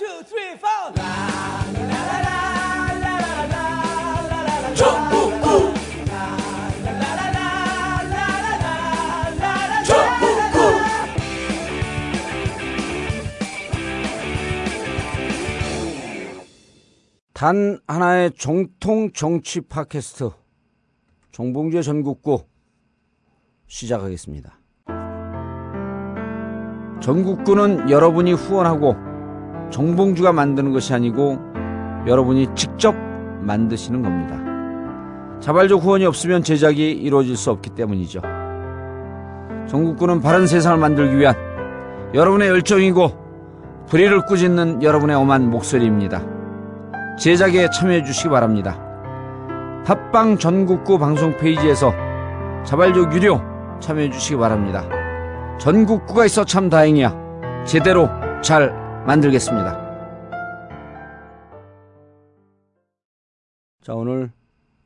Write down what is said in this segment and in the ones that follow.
two, three, four. 단 하나의 정통 정치 팟캐스트 정봉주의 전국구 시작하겠습니다. 전국구는 여러분이 후원하고 정봉주가 만드는 것이 아니고 여러분이 직접 만드시는 겁니다. 자발적 후원이 없으면 제작이 이루어질 수 없기 때문이죠. 전국구는 바른 세상을 만들기 위한 여러분의 열정이고 불의를 꾸짖는 여러분의 엄한 목소리입니다. 제작에 참여해 주시기 바랍니다. 팟빵 전국구 방송 페이지에서 자발적 유료 참여해 주시기 바랍니다. 전국구가 있어 참 다행이야. 제대로 잘 만들겠습니다. 자, 오늘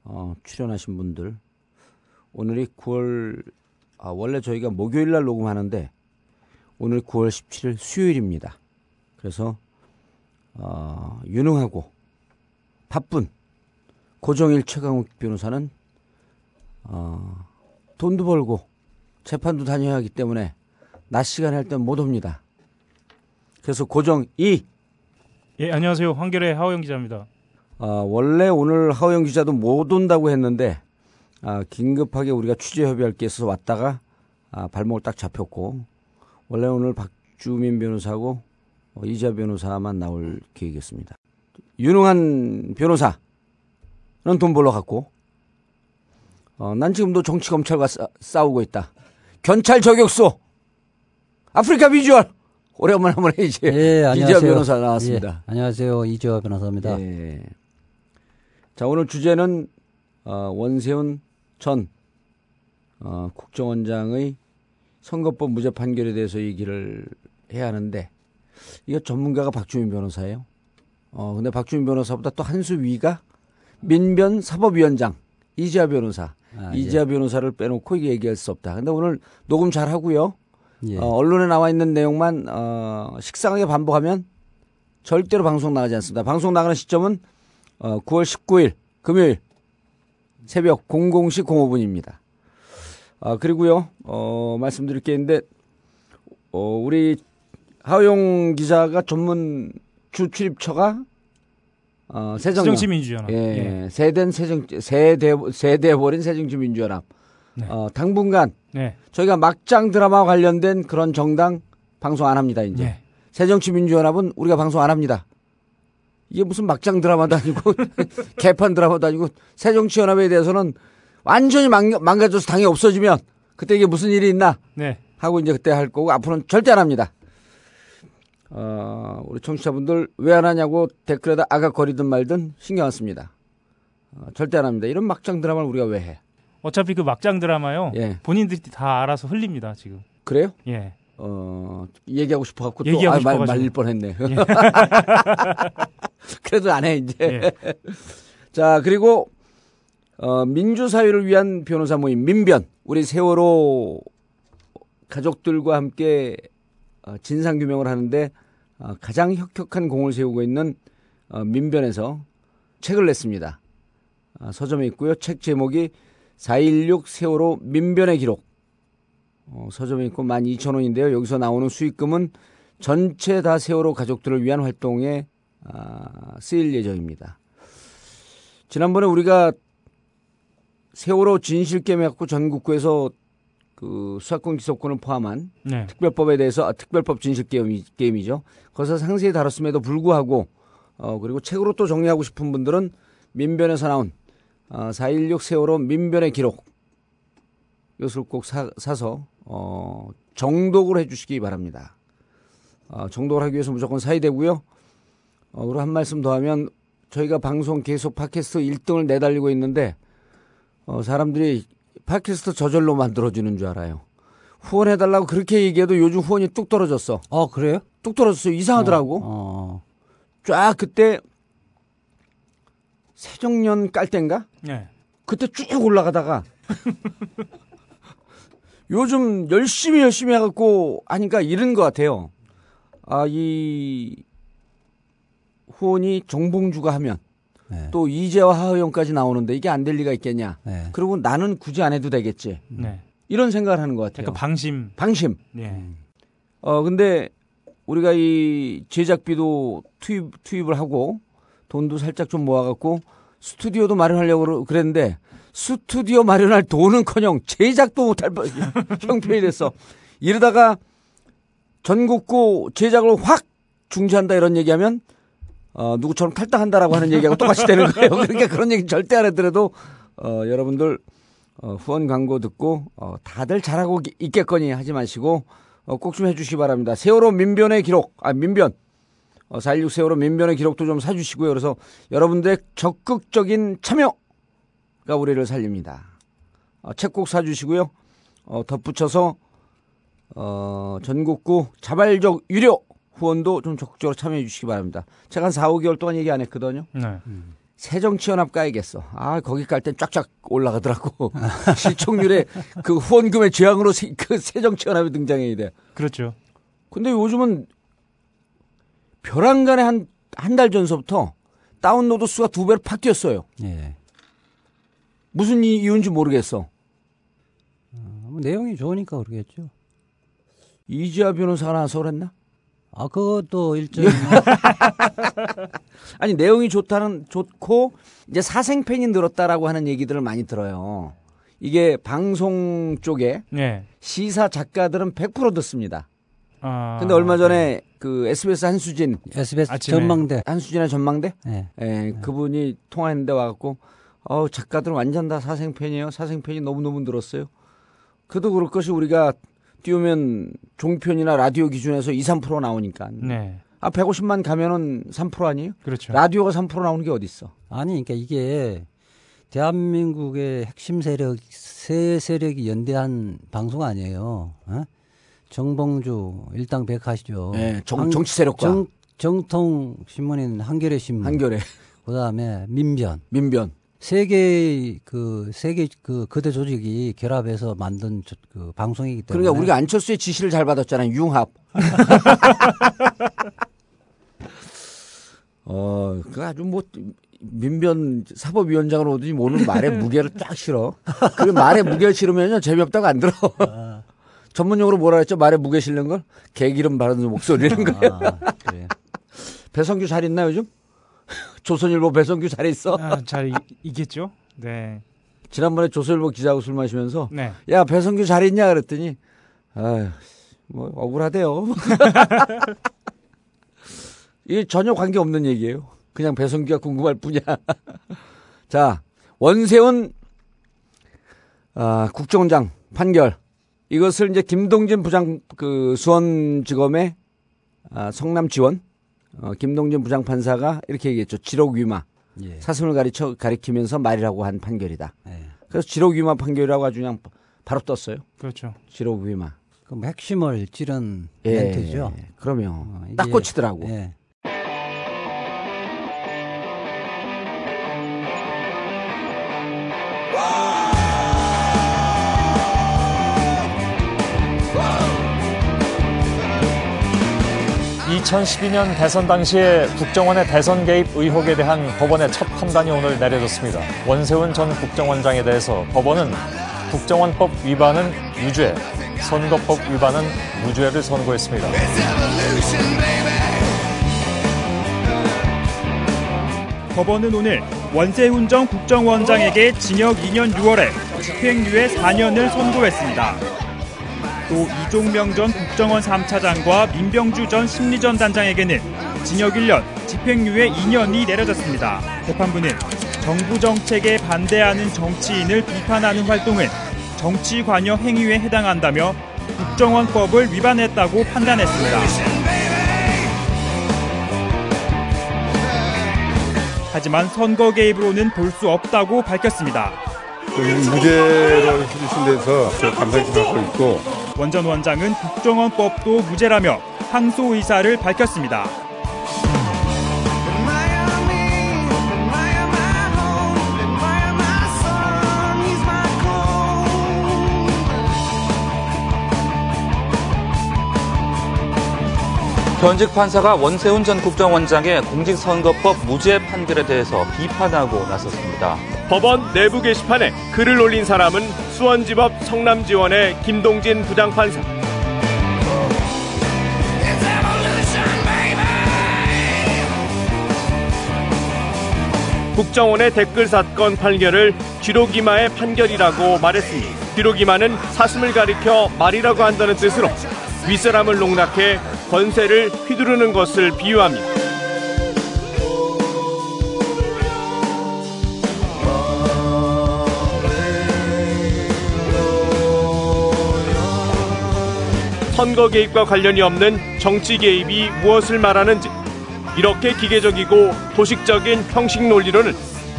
어, 출연하신 분들 오늘이 9월 아, 원래 저희가 목요일 날 녹음하는데 오늘 9월 17일 수요일입니다. 그래서 어, 유능하고 바쁜 고정일 최강욱 변호사는 어, 돈도 벌고 재판도 다녀야 하기 때문에 낮 시간에 할땐 못 옵니다. 그래서 고정 2 예, 안녕하세요. 한결의 하호영 기자입니다. 어, 원래 오늘 하호영 기자도 못 온다고 했는데 아, 긴급하게 우리가 취재 협의할 게 있어서 왔다가 아, 발목을 딱 잡혔고 원래 오늘 박주민 변호사하고 어, 이자 변호사만 나올 계획이었습니다. 유능한 변호사는 돈 벌러 갔고 어, 난 지금도 정치 검찰과 싸, 싸우고 있다. 경찰 저격수 아프리카 비주얼 오래간만에 한번 해야지. 예, 이지아 안녕하세요. 변호사 나왔습니다. 예, 안녕하세요. 이지아 변호사입니다. 예. 자, 오늘 주제는 어, 원세훈 전 어, 국정원장의 선거법 무죄 판결에 대해서 얘기를 해야 하는데 이거 전문가가 박주민 변호사예요. 어, 근데 박주민 변호사보다 또 한 수 위가 민변 사법위원장 이지아 변호사. 아, 이지아 변호사를 빼놓고 얘기할 수 없다. 근데 오늘 녹음 잘 하고요. 예. 어, 언론에 나와 있는 내용만 어, 식상하게 반복하면 절대로 방송 나가지 않습니다. 방송 나가는 시점은 어, 9월 19일 금요일 새벽 00시 05분입니다. 아, 그리고요, 어, 말씀드릴 게 있는데, 어, 우리 하용 기자가 전문 주 출입처가 어, 새정 새정치 민주연합. 예, 세된 새정 세대 세대 버린 새정치 민주연합. 네. 어, 당분간 네. 저희가 막장 드라마와 관련된 그런 정당 방송 안 합니다, 이제. 네. 새정치민주연합은 우리가 방송 안 합니다. 이게 무슨 막장 드라마도 아니고, 개판 드라마도 아니고, 새정치연합에 대해서는 완전히 망, 망가져서 당이 없어지면, 그때 이게 무슨 일이 있나 네. 하고 이제 그때 할 거고, 앞으로는 절대 안 합니다. 어, 우리 청취자분들 왜 안 하냐고 댓글에다 아각거리든 말든 신경 안 씁니다. 어, 절대 안 합니다. 이런 막장 드라마를 우리가 왜 해? 어차피 그 막장 드라마요. 예. 본인들이 다 알아서 흘립니다, 지금. 그래요? 예. 어, 얘기하고 싶어 갖고 또 얘기하고 아, 말. 말릴 뻔했네. 그래도 안 해, 이제. 예. 자, 그리고, 어, 민주사회를 위한 변호사 모임, 민변. 우리 세월호 가족들과 함께 어, 진상 규명을 하는데 어, 가장 혁혁한 공을 세우고 있는 어, 민변에서 책을 냈습니다. 아, 서점에 있고요. 책 제목이 4.16 세월호 민변의 기록. 어, 서점에 있고 12,000원인데요. 여기서 나오는 수익금은 전체 다 세월호 가족들을 위한 활동에 아, 쓰일 예정입니다. 지난번에 우리가 세월호 진실 게임 해 갖고 전국구에서 그 수사권 기소권을 포함한 네. 특별법에 대해서 아, 특별법 진실 게임이, 게임이죠. 거기서 상세히 다뤘음에도 불구하고 어 그리고 책으로 또 정리하고 싶은 분들은 민변에서 나온 어, 4.16 세월호 민변의 기록 이것을 꼭 사, 사서 어 정독을 해주시기 바랍니다. 어, 정독을 하기 위해서 무조건 사야 되고요. 어, 그리고 한 말씀 더 하면 저희가 방송 계속 팟캐스트 1등을 내달리고 있는데 어, 사람들이 팟캐스트 저절로 만들어주는 줄 알아요. 후원해달라고 그렇게 얘기해도 요즘 후원이 뚝 떨어졌어. 어, 그래요? 뚝 떨어졌어. 이상하더라고. 어, 쫙 그때 새정년 깔 땐가? 네. 그때 쭉 올라가다가 요즘 열심히 열심히 해갖고 하니까 이런 것 같아요. 아, 이 후원이 정봉주가 하면 네. 또 이재와 하의영까지 나오는데 이게 안 될 리가 있겠냐. 네. 그리고 나는 굳이 안 해도 되겠지. 네. 이런 생각을 하는 것 같아요. 약간 방심. 방심. 예. 어 근데 우리가 이 제작비도 투입 투입을 하고 돈도 살짝 좀 모아갖고 스튜디오도 마련하려고 그랬는데 스튜디오 마련할 돈은커녕 제작도 못할 뻔- 형편이 됐어. 이러다가 전국구 제작을 확 중지한다 이런 얘기하면 어, 누구처럼 탈당한다라고 하는 얘기하고 똑같이 되는 거예요. 그러니까 그런 얘기 절대 안 하더라도 어, 여러분들 어, 후원 광고 듣고 어, 다들 잘하고 있- 있겠거니 하지 마시고 어, 꼭 좀 해주시기 바랍니다. 세월호 민변의 기록, 아 민변, 어, 4.16 세월호 민변의 기록도 좀 사주시고요. 그래서 여러분들의 적극적인 참여가 우리를 살립니다. 어, 책꼭 사주시고요. 어, 덧붙여서 어, 전국구 자발적 유료 후원도 좀 적극적으로 참여해 주시기 바랍니다. 제가 한 4, 5개월 동안 얘기 안 했거든요. 네. 새정치연합 가야겠어. 아, 거기 갈 땐 쫙쫙 올라가더라고. 실총률에 그 후원금의 죄앙으로 세- 그 새정치연합이 등장해야 돼. 그렇죠. 근데 요즘은 벼랑간에 한, 한 달 전서부터 다운로드 수가 두 배로 팍 뛰었어요. 예. 무슨 이- 이유인지 모르겠어. 어, 뭐 내용이 좋으니까 그러겠죠. 이지아 변호사가 나와서 그랬나? 아, 그것도 일종 아니, 내용이 좋다는, 좋고, 이제 사생팬이 늘었다라고 하는 얘기들을 많이 들어요. 이게 방송 쪽에 예. 시사 작가들은 100% 듣습니다. 아, 근데 얼마 전에 그 SBS 한수진, SBS 아침에. 전망대. 한수진의 전망대? 예. 예, 그분이 통화했는데 와갖고, 어 작가들은 완전 다 사생팬이에요. 사생팬이 너무너무 늘었어요. 그래도 그럴 것이 우리가 띄우면 종편이나 라디오 기준에서 2, 3% 나오니까. 네. 아, 150만 가면은 3% 아니에요? 그렇죠. 라디오가 3% 나오는 게 어딨어? 아니, 그러니까 이게 대한민국의 핵심 세력, 세 세력이 연대한 방송 아니에요. 어? 정봉주 일당 백하시죠. 예, 정, 한- 정치 세력과 정, 정통 신문인 한겨레 신문. 한결에 그다음에 민변. 민변. 세계 그 세계 그 거대 조직이 결합해서 만든 저- 그 방송이기 때문에 그러니까 우리가 안철수의 지시를 잘 받았잖아요. 융합. 어, 그 아주 뭐 민변 사법위원장으로 오더니 오늘 말의 무게를 딱 실어. 그 말의 무게를 실으면요 재미없다고 안 들어. 전문용어로 뭐라 했죠? 말의 무게 실는 걸 개기름 바르는 목소리라는 거예요. 아, 그래. 배성규 잘 있나 요즘? 조선일보 배성규 잘 있어? 아, 잘 이, 있겠죠? 네. 지난번에 조선일보 기자하고 술 마시면서 네. 야 배성규 잘 있냐 그랬더니 아유 뭐 억울하대요. 이게 전혀 관계 없는 얘기예요. 그냥 배성규가 궁금할 뿐이야. 자 원세훈 아, 국정원장 판결 이것을 이제 김동진 부장 그 수원지검의 아, 성남 지원 어, 김동진 부장판사가 이렇게 얘기했죠. 지록 위마 예. 사슴을 가리쳐 가리키면서 말이라고 한 판결이다. 예. 그래서 지록 위마 판결이라고 아주 그냥 바로 떴어요. 그렇죠. 지록 위마. 그럼 핵심을 찌른 멘트죠. 그러면 어, 딱 꽂히더라고. 예. 2012년 대선 당시에 국정원의 대선 개입 의혹에 대한 법원의 첫 판단이 오늘 내려졌습니다. 원세훈 전 국정원장에 대해서 법원은 국정원법 위반은 유죄, 선거법 위반은 무죄를 선고했습니다. 법원은 오늘 원세훈 전 국정원장에게 징역 2년 6월에 집행유예 4년을 선고했습니다. 또 이종명 전 국정원 3차장과 민병주 전 심리전 단장에게는 징역 1년, 집행유예 2년이 내려졌습니다. 재판부는 정부 정책에 반대하는 정치인을 비판하는 활동은 정치 관여 행위에 해당한다며 국정원법을 위반했다고 판단했습니다. 하지만 선거 개입으로는 볼 수 없다고 밝혔습니다. 무죄로 해주신 데서 저 감사히 생각하고 있고 원전 원장은 국정원법도 무죄라며 항소 의사를 밝혔습니다. 현직 판사가 원세훈 전 국정원장의 공직선거법 무죄 판결에 대해서 비판하고 나섰습니다. 법원 내부 게시판에 글을 올린 사람은 수원지법 성남지원의 김동진 부장판사. 국정원의 댓글 사건 판결을 쥐로기마의 판결이라고 말했습니다. 쥐로기마는 사슴을 가리켜 말이라고 한다는 뜻으로 윗사람을 농락해 권세를 휘두르는 것을 비유합니다. 선거 개입과 관련이 없는 정치 개입이 무엇을 말하는지 이렇게 기계적이고 도식적인 형식 논리로는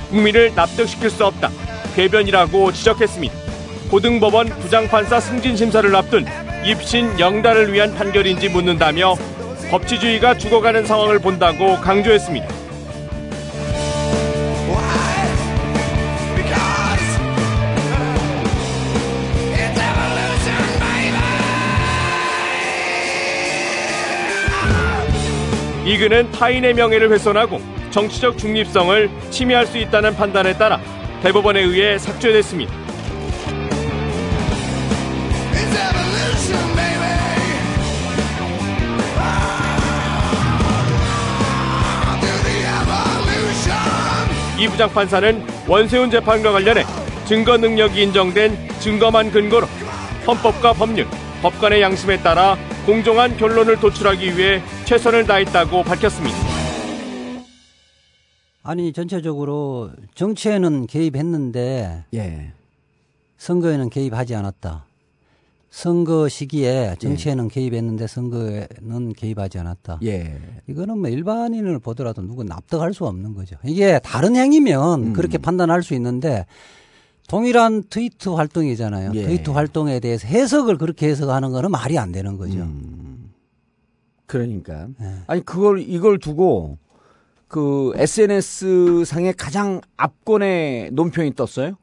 국민을 납득시킬 수 없다. 궤변이라고 지적했습니다. 고등법원 부장판사 승진 심사를 앞둔 입신 영달을 위한 판결인지 묻는다며 법치주의가 죽어가는 상황을 본다고 강조했습니다. 이근은 타인의 명예를 훼손하고 정치적 중립성을 침해할 수 있다는 판단에 따라 대법원에 의해 삭제됐습니다. 이 부장판사는 원세훈 재판과 관련해 증거 능력이 인정된 증거만 근거로 헌법과 법률, 법관의 양심에 따라 공정한 결론을 도출하기 위해 최선을 다했다고 밝혔습니다. 아니 전체적으로 정치에는 개입했는데 예. 선거에는 개입하지 않았다. 선거 시기에 정치에는 개입했는데 선거에는 개입하지 않았다. 예. 이거는 뭐 일반인을 보더라도 누구 납득할 수 없는 거죠. 이게 다른 행위면 음. 그렇게 판단할 수 있는데 동일한 트위트 활동이잖아요. 예. 트위트 활동에 대해서 해석을 그렇게 해석하는 거는 말이 안 되는 거죠. 음. 그러니까 예. 아니 그걸 이걸 두고 그 SNS 상에 가장 압권의 논평이 떴어요.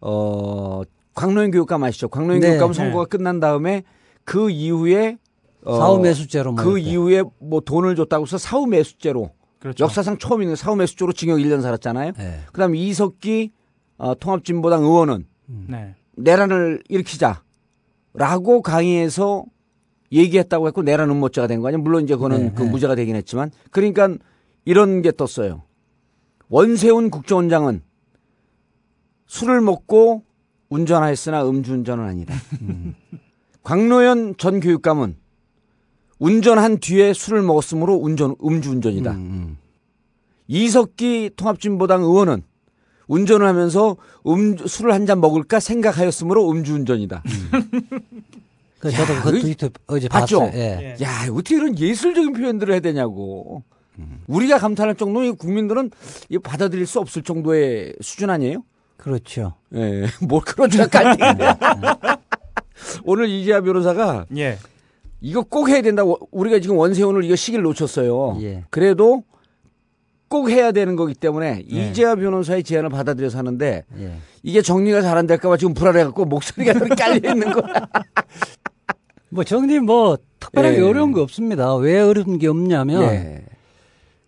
어 광노현 교육감 아시죠? 광노현 네. 교육감 선거가 끝난 다음에 그 이후에 어, 사후 매수죄로 뭐 그. 이후에 뭐 돈을 줬다고 해서 사후 매수죄로 그렇죠. 역사상 처음 있는 사후 매수죄로 징역 1년 살았잖아요. 예. 그다음 에 이석기 어, 통합진보당 의원은 네. 내란을 일으키자라고 강의해서 얘기했다고 했고 내란 음모죄가 된 거 아니에요. 물론 이제 그거는 네, 그 네. 무죄가 되긴 했지만 그러니까 이런 게 떴어요. 원세훈 국정원장은 술을 먹고 운전하였으나 음주운전은 아니다. 음. 광노현 전 교육감은 운전한 뒤에 술을 먹었으므로 운전 음주운전이다. 음, 음. 이석기 통합진보당 의원은 운전을 하면서 음, 술을 한 잔 먹을까 생각하였으므로 음주운전이다. 그 저도 야, 그 그- 트위터 어제 봤죠? 봤어요. 예. 야, 어떻게 이런 예술적인 표현들을 해야 되냐고. 우리가 감탄할 정도는 국민들은 받아들일 수 없을 정도의 수준 아니에요? 그렇죠. 예, 뭘 그렇죠. 갈등. 오늘 이재하 변호사가 예. 이거 꼭 해야 된다고 우리가 지금 원세훈을 이거 시기를 놓쳤어요. 예. 그래도 꼭 해야 되는 거기 때문에 예. 이재하 변호사의 제안을 받아들여서 하는데 예. 이게 정리가 잘 안 될까봐 지금 불안해갖고 목소리가 깔려 있는 거야. 뭐 정리 뭐 특별하게 예. 어려운 거 없습니다. 왜 어려운 게 없냐면 예.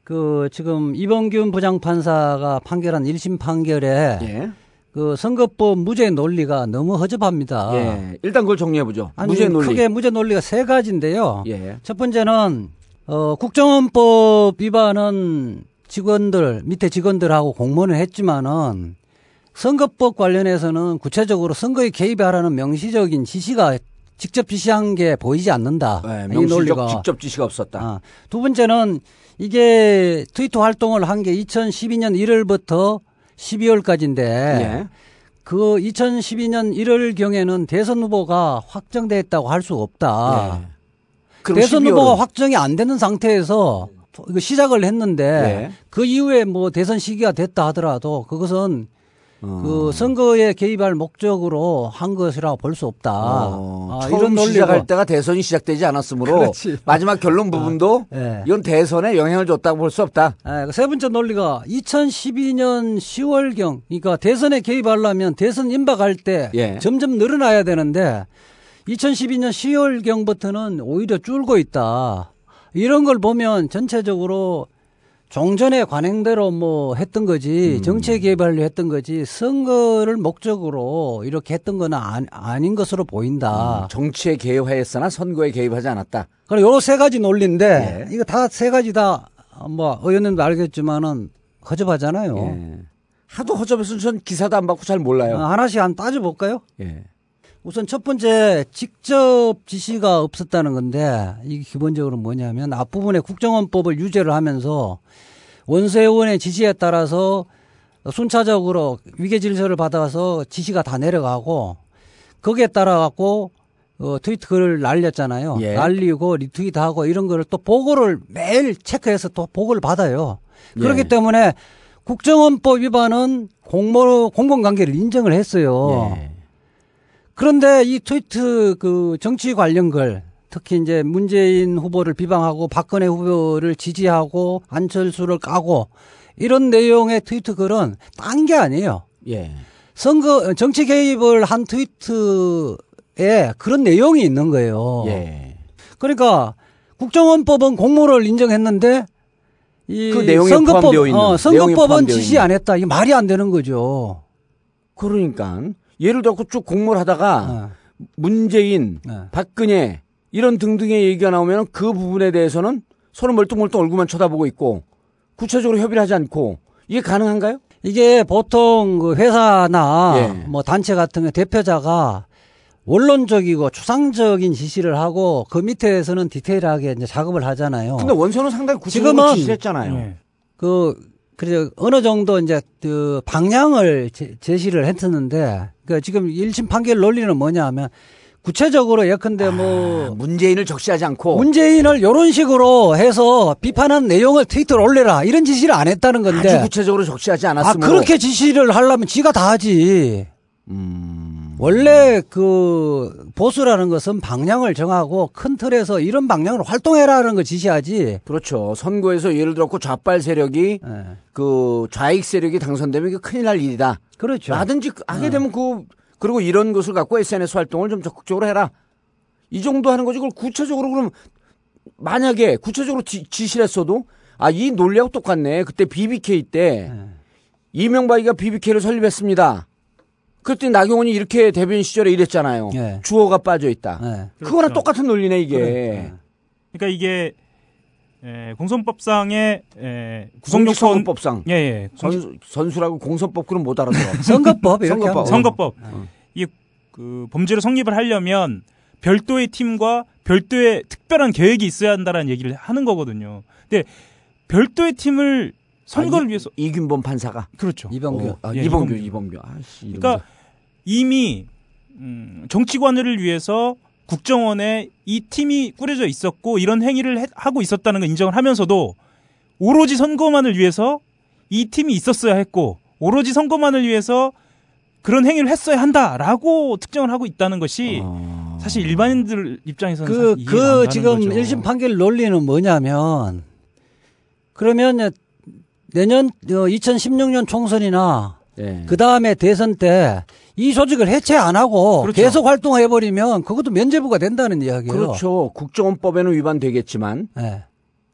그 지금 이범균 부장판사가 판결한 1심 판결에 예. 그 선거법 무죄 논리가 너무 허접합니다. 예. 일단 그걸 정리해 보죠. 아니, 무죄 논리. 크게 무죄 논리가 세 가지인데요. 예. 첫 번째는 어, 국정원법 위반은 직원들 밑에 직원들하고 공모는 했지만은 선거법 관련해서는 구체적으로 선거에 개입하라는 명시적인 지시가 직접 지시한 게 보이지 않는다. 예, 이 명시적. 직접 지시가 없었다. 아, 두 번째는 이게 트위터 활동을 한 게 2012년 1월부터 12월까지인데 예. 그 2012년 1월 경에는 대선 후보가 확정됐다고 할 수 없다. 예. 대선 12월은? 후보가 확정이 안 되는 상태에서 시작을 했는데 예. 그 이후에 뭐 대선 시기가 됐다 하더라도 그것은 어. 그 선거에 개입할 목적으로 한 것이라고 볼 수 없다. 어, 아, 처음 논리고. 시작할 때가 대선이 시작되지 않았으므로 그렇지. 마지막 결론 부분도 예. 이건 대선에 영향을 줬다고 볼 수 없다. 예, 그세 번째 논리가 2012년 10월경, 그러니까 대선에 개입하려면 대선 임박할 때 예. 점점 늘어나야 되는데 2012년 10월경부터는 오히려 줄고 있다. 이런 걸 보면 전체적으로 종전의 관행대로 뭐 했던 거지 정치에 개입하려 했던 거지 선거를 목적으로 이렇게 했던 건 아, 아닌 것으로 보인다. 정치에 개입하였으나 선거에 개입하지 않았다. 그럼 요 세 가지 논리인데 예. 이거 다 세 가지 다 뭐 의원님도 알겠지만은 허접하잖아요. 예. 하도 허접해서 전 기사도 안 받고 잘 몰라요. 어, 하나씩 한 따져 볼까요? 예. 우선 첫 번째 직접 지시가 없었다는 건데 이게 기본적으로 뭐냐면 앞부분에 국정원법을 유죄를 하면서 원세훈의 지시에 따라서 순차적으로 위계 질서를 받아서 지시가 다 내려가고 거기에 따라 갖고 어, 트위트 글을 날렸잖아요. 예. 날리고 리트윗하고 이런 거를 또 보고를 매일 체크해서 또 보고를 받아요. 그렇기 예. 때문에 국정원법 위반은 공모 공공관계를 인정을 했어요. 예. 그런데 이 트위트 그 정치 관련 글 특히 이제 문재인 후보를 비방하고 박근혜 후보를 지지하고 안철수를 까고 이런 내용의 트위트 글은 딴 게 아니에요. 예. 선거 정치 개입을 한 트위트에 그런 내용이 있는 거예요. 예. 그러니까 국정원법은 공모를 인정했는데 이그 내용에 선거법, 포함되어 있는, 어, 선거법은 지시. 안 했다. 이게 말이 안 되는 거죠. 그러니까 예를 들어 쭉 공모를 하다가 어, 문재인, 네. 박근혜 이런 등등의 얘기가 나오면 그 부분에 대해서는 서로 멀뚱멀뚱 얼굴만 쳐다보고 있고 구체적으로 협의를 하지 않고 이게 가능한가요? 이게 보통 그 회사나 예. 뭐 단체 같은 게 대표자가 원론적이고 추상적인 지시를 하고 그 밑에서는 디테일하게 이제 작업을 하잖아요. 근데 원서는 상당히 구체적으로 지금은- 지시를 했잖아요. 예. 그 그래서 어느 정도 이제 그 방향을 제, 제시를 했었는데 그 지금 1심 판결 논리는 뭐냐 하면 구체적으로 예컨대 뭐 아, 문재인을 적시하지 않고 문재인을 이런 식으로 해서 비판한 내용을 트위터에 올려라. 이런 지시를 안 했다는 건데. 아주 구체적으로 적시하지 아 않았으므로. 그렇게 지시를 하려면 지가 다 하지. 음, 원래 그 보수라는 것은 방향을 정하고 큰 틀에서 이런 방향으로 활동해라는 걸 지시하지. 그렇죠. 선거에서 예를 들었고 좌빨 세력이 예. 그 좌익 세력이 당선되면 이게 큰일 날 일이다. 그렇죠. 하든지 하게 되면 그 그리고 이런 것을 갖고 SNS 활동을 좀 적극적으로 해라. 이 정도 하는 거지. 그걸 구체적으로 그럼 만약에 구체적으로 지, 지시를 했어도 아 이 논리하고 똑같네. 그때 BBK 때 예. 이명박이가 BBK를 설립했습니다. 그때 나경원이 이렇게 대변인 시절에 이랬잖아요. 예. 주어가 빠져 있다. 예. 그거랑 그렇죠. 똑같은 논리네 이게. 그래. 그러니까 이게 에, 공선법상의 에, 구성요건 공직선거법상 예, 예. 공직- 선수, 선수라고 공선법 그럼 못 알아들어. 선거법 선거법. 선거법. 이그 범죄를 성립을 하려면 별도의 팀과 별도의 특별한 계획이 있어야 한다라는 얘기를 하는 거거든요. 근데 별도의 팀을 선거를 아, 이- 위해서 이균범 판사가 이병규. 이병규. 어, 아, 예, 이범규 이범규. 이범규. 아씨. 그러니까 이미 음, 정치관을 위해서 국정원에 이 팀이 꾸려져 있었고 이런 행위를 해- 하고 있었다는 걸 인정을 하면서도 오로지 선거만을 위해서 이 팀이 있었어야 했고 오로지 선거만을 위해서 그런 행위를 했어야 한다라고 특정을 하고 있다는 것이 어. 사실 일반인들 입장에서는 그, 그 지금 거죠. 일심 판결 논리는 뭐냐면 그러면 내년 2016년 총선이나 예. 그 다음에 대선 때 이 조직을 해체 안 하고 그렇죠. 계속 활동해 버리면 그것도 면제부가 된다는 이야기예요. 그렇죠. 국정원법에는 위반되겠지만 예.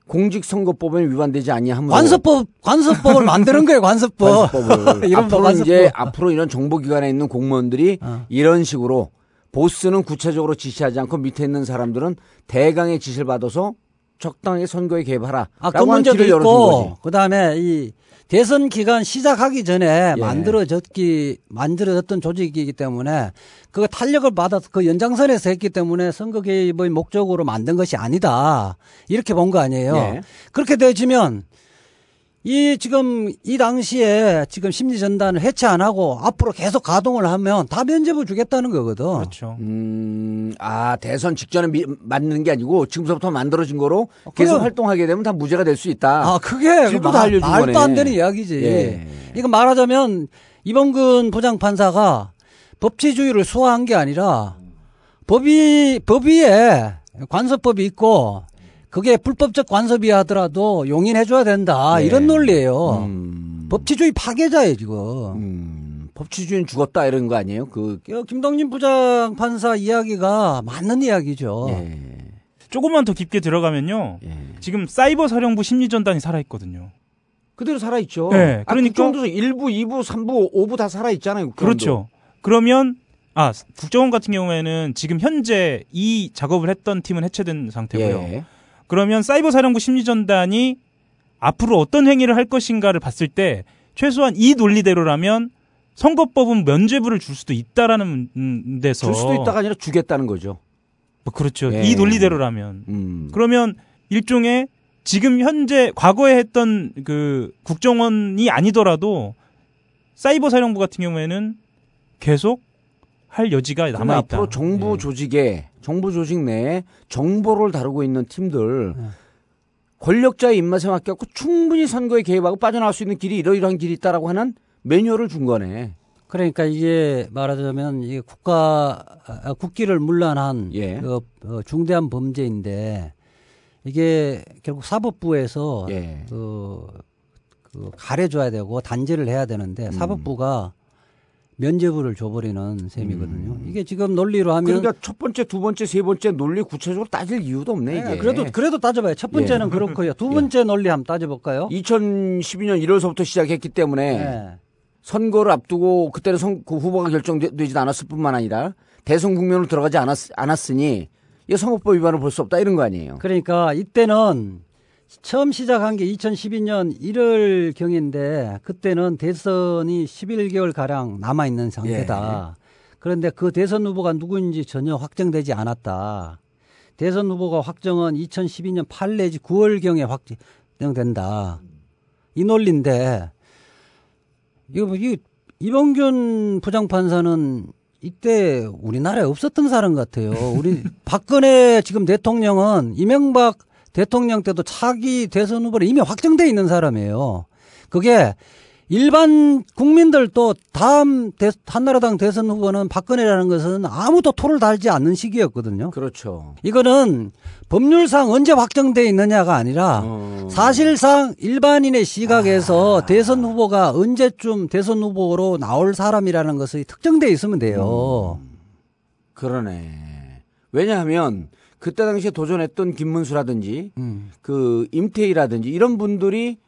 공직선거법에는 위반되지 아니하므로 관서법 관서법을 만드는 거예요. 관서법. 관서법을 이런 앞으로 관서법. 이제 앞으로 이런 정보기관에 있는 공무원들이 어. 이런 식으로 보스는 구체적으로 지시하지 않고 밑에 있는 사람들은 대강의 지시를 받아서 적당히 선거에 개입하라. 아, 그 하는 문제도 있고, 거지. 그 다음에 이 대선 기간 시작하기 전에 예. 만들어졌기, 만들어졌던 조직이기 때문에 그 탄력을 받아서 그 연장선에서 했기 때문에 선거 개입의 목적으로 만든 것이 아니다. 이렇게 본 거 아니에요. 예. 그렇게 되어지면 이 지금 이 당시에 지금 심리 전단을 해체 안 하고 앞으로 계속 가동을 하면 다 면제부 주겠다는 거거든. 그렇죠. 음, 아, 대선 직전에 미, 만드는 게 아니고 지금부터 만들어진 거로 계속 그럼- 활동하게 되면 다 무죄가 될 수 있다. 아, 그게 그다 말- 알려준 말도 거네. 안 되는 이야기지. 예. 이거 말하자면 이범근 부장 판사가 법치주의를 수호한 게 아니라 법이 법위에 관서법이 있고 그게 불법적 관섭이 하더라도 용인해줘야 된다 예. 이런 논리예요. 음, 법치주의 파괴자예요 지금. 음, 법치주의는 죽었다 이런 거 아니에요? 그, 어, 김동진 부장 판사 이야기가 맞는 이야기죠. 예. 조금만 더 깊게 들어가면요. 예. 지금 사이버 사령부 심리전단이 살아있거든요. 그대로 살아있죠. 네, 아, 그러니까- 국정원도 1부, 2부, 3부, 5부 다 살아있잖아요. 그렇죠. 그러면 아 국정원 같은 경우에는 지금 현재 이 작업을 했던 팀은 해체된 상태고요. 예. 그러면 사이버 사령부 심리전단이 앞으로 어떤 행위를 할 것인가를 봤을 때 최소한 이 논리대로라면 선거법은 면죄부를 줄 수도 있다라는 음, 데서 줄 수도 있다가 아니라 주겠다는 거죠. 뭐 그렇죠. 예. 이 논리대로라면 음. 그러면 일종의 지금 현재 과거에 했던 그 국정원이 아니더라도 사이버 사령부 같은 경우에는 계속 할 여지가 남아 있다. 앞으로 정부 예. 조직에 정부 조직 내에 정보를 다루고 있는 팀들 네. 권력자의 입맛에 맡겨갖고 충분히 선거에 개입하고 빠져나올 수 있는 길이 이러이러한 길이 있다라고 하는 매뉴얼을 준 거네. 그러니까 이게 말하자면 이게 국가 아, 국기를 물란한 예. 그, 어, 중대한 범죄인데 이게 결국 사법부에서 예. 그, 그 가려줘야 되고 단죄를 해야 되는데 음. 사법부가 면죄부를 줘버리는 셈이거든요. 이게 지금 논리로 하면 그러니까 첫 번째, 두 번째, 세 번째 논리 구체적으로 따질 이유도 없네 이게. 네, 그래도 그래도 따져봐요. 첫 번째는 그렇고요. 두 번째 논리 한번 따져볼까요? 2012년 1월서부터 시작했기 때문에 네. 선거를 앞두고 그때는 선, 그 후보가 결정되지 않았을 뿐만 아니라 대선 국면으로 들어가지 않았, 않았으니 이 선거법 위반을 볼 수 없다 이런 거 아니에요. 그러니까 이때는 처음 시작한 게 2012년 1월 경인데 그때는 대선이 11개월 가량 남아 있는 상태다. 그런데 그 대선 후보가 누구인지 전혀 확정되지 않았다. 대선 후보가 확정은 2012년 8 내지 9월 경에 확정된다. 이 논리인데 이거 뭐이 이봉균 부장판사는 이때 우리나라에 없었던 사람 같아요. 우리 박근혜 지금 대통령은 이명박 대통령 때도 차기 대선 후보로 이미 확정돼 있는 사람이에요. 그게 일반 국민들도 다음 대, 한나라당 대선 후보는 박근혜라는 것은 아무도 토를 달지 않는 시기였거든요. 그렇죠. 이거는 법률상 언제 확정돼 있느냐가 아니라 어. 사실상 일반인의 시각에서 아. 대선 후보가 언제쯤 대선 후보로 나올 사람이라는 것이 특정돼 있으면 돼요. 음. 그러네. 왜냐하면 그때 당시에 도전했던 김문수라든지 음. 그 임태희라든지 이런 분들이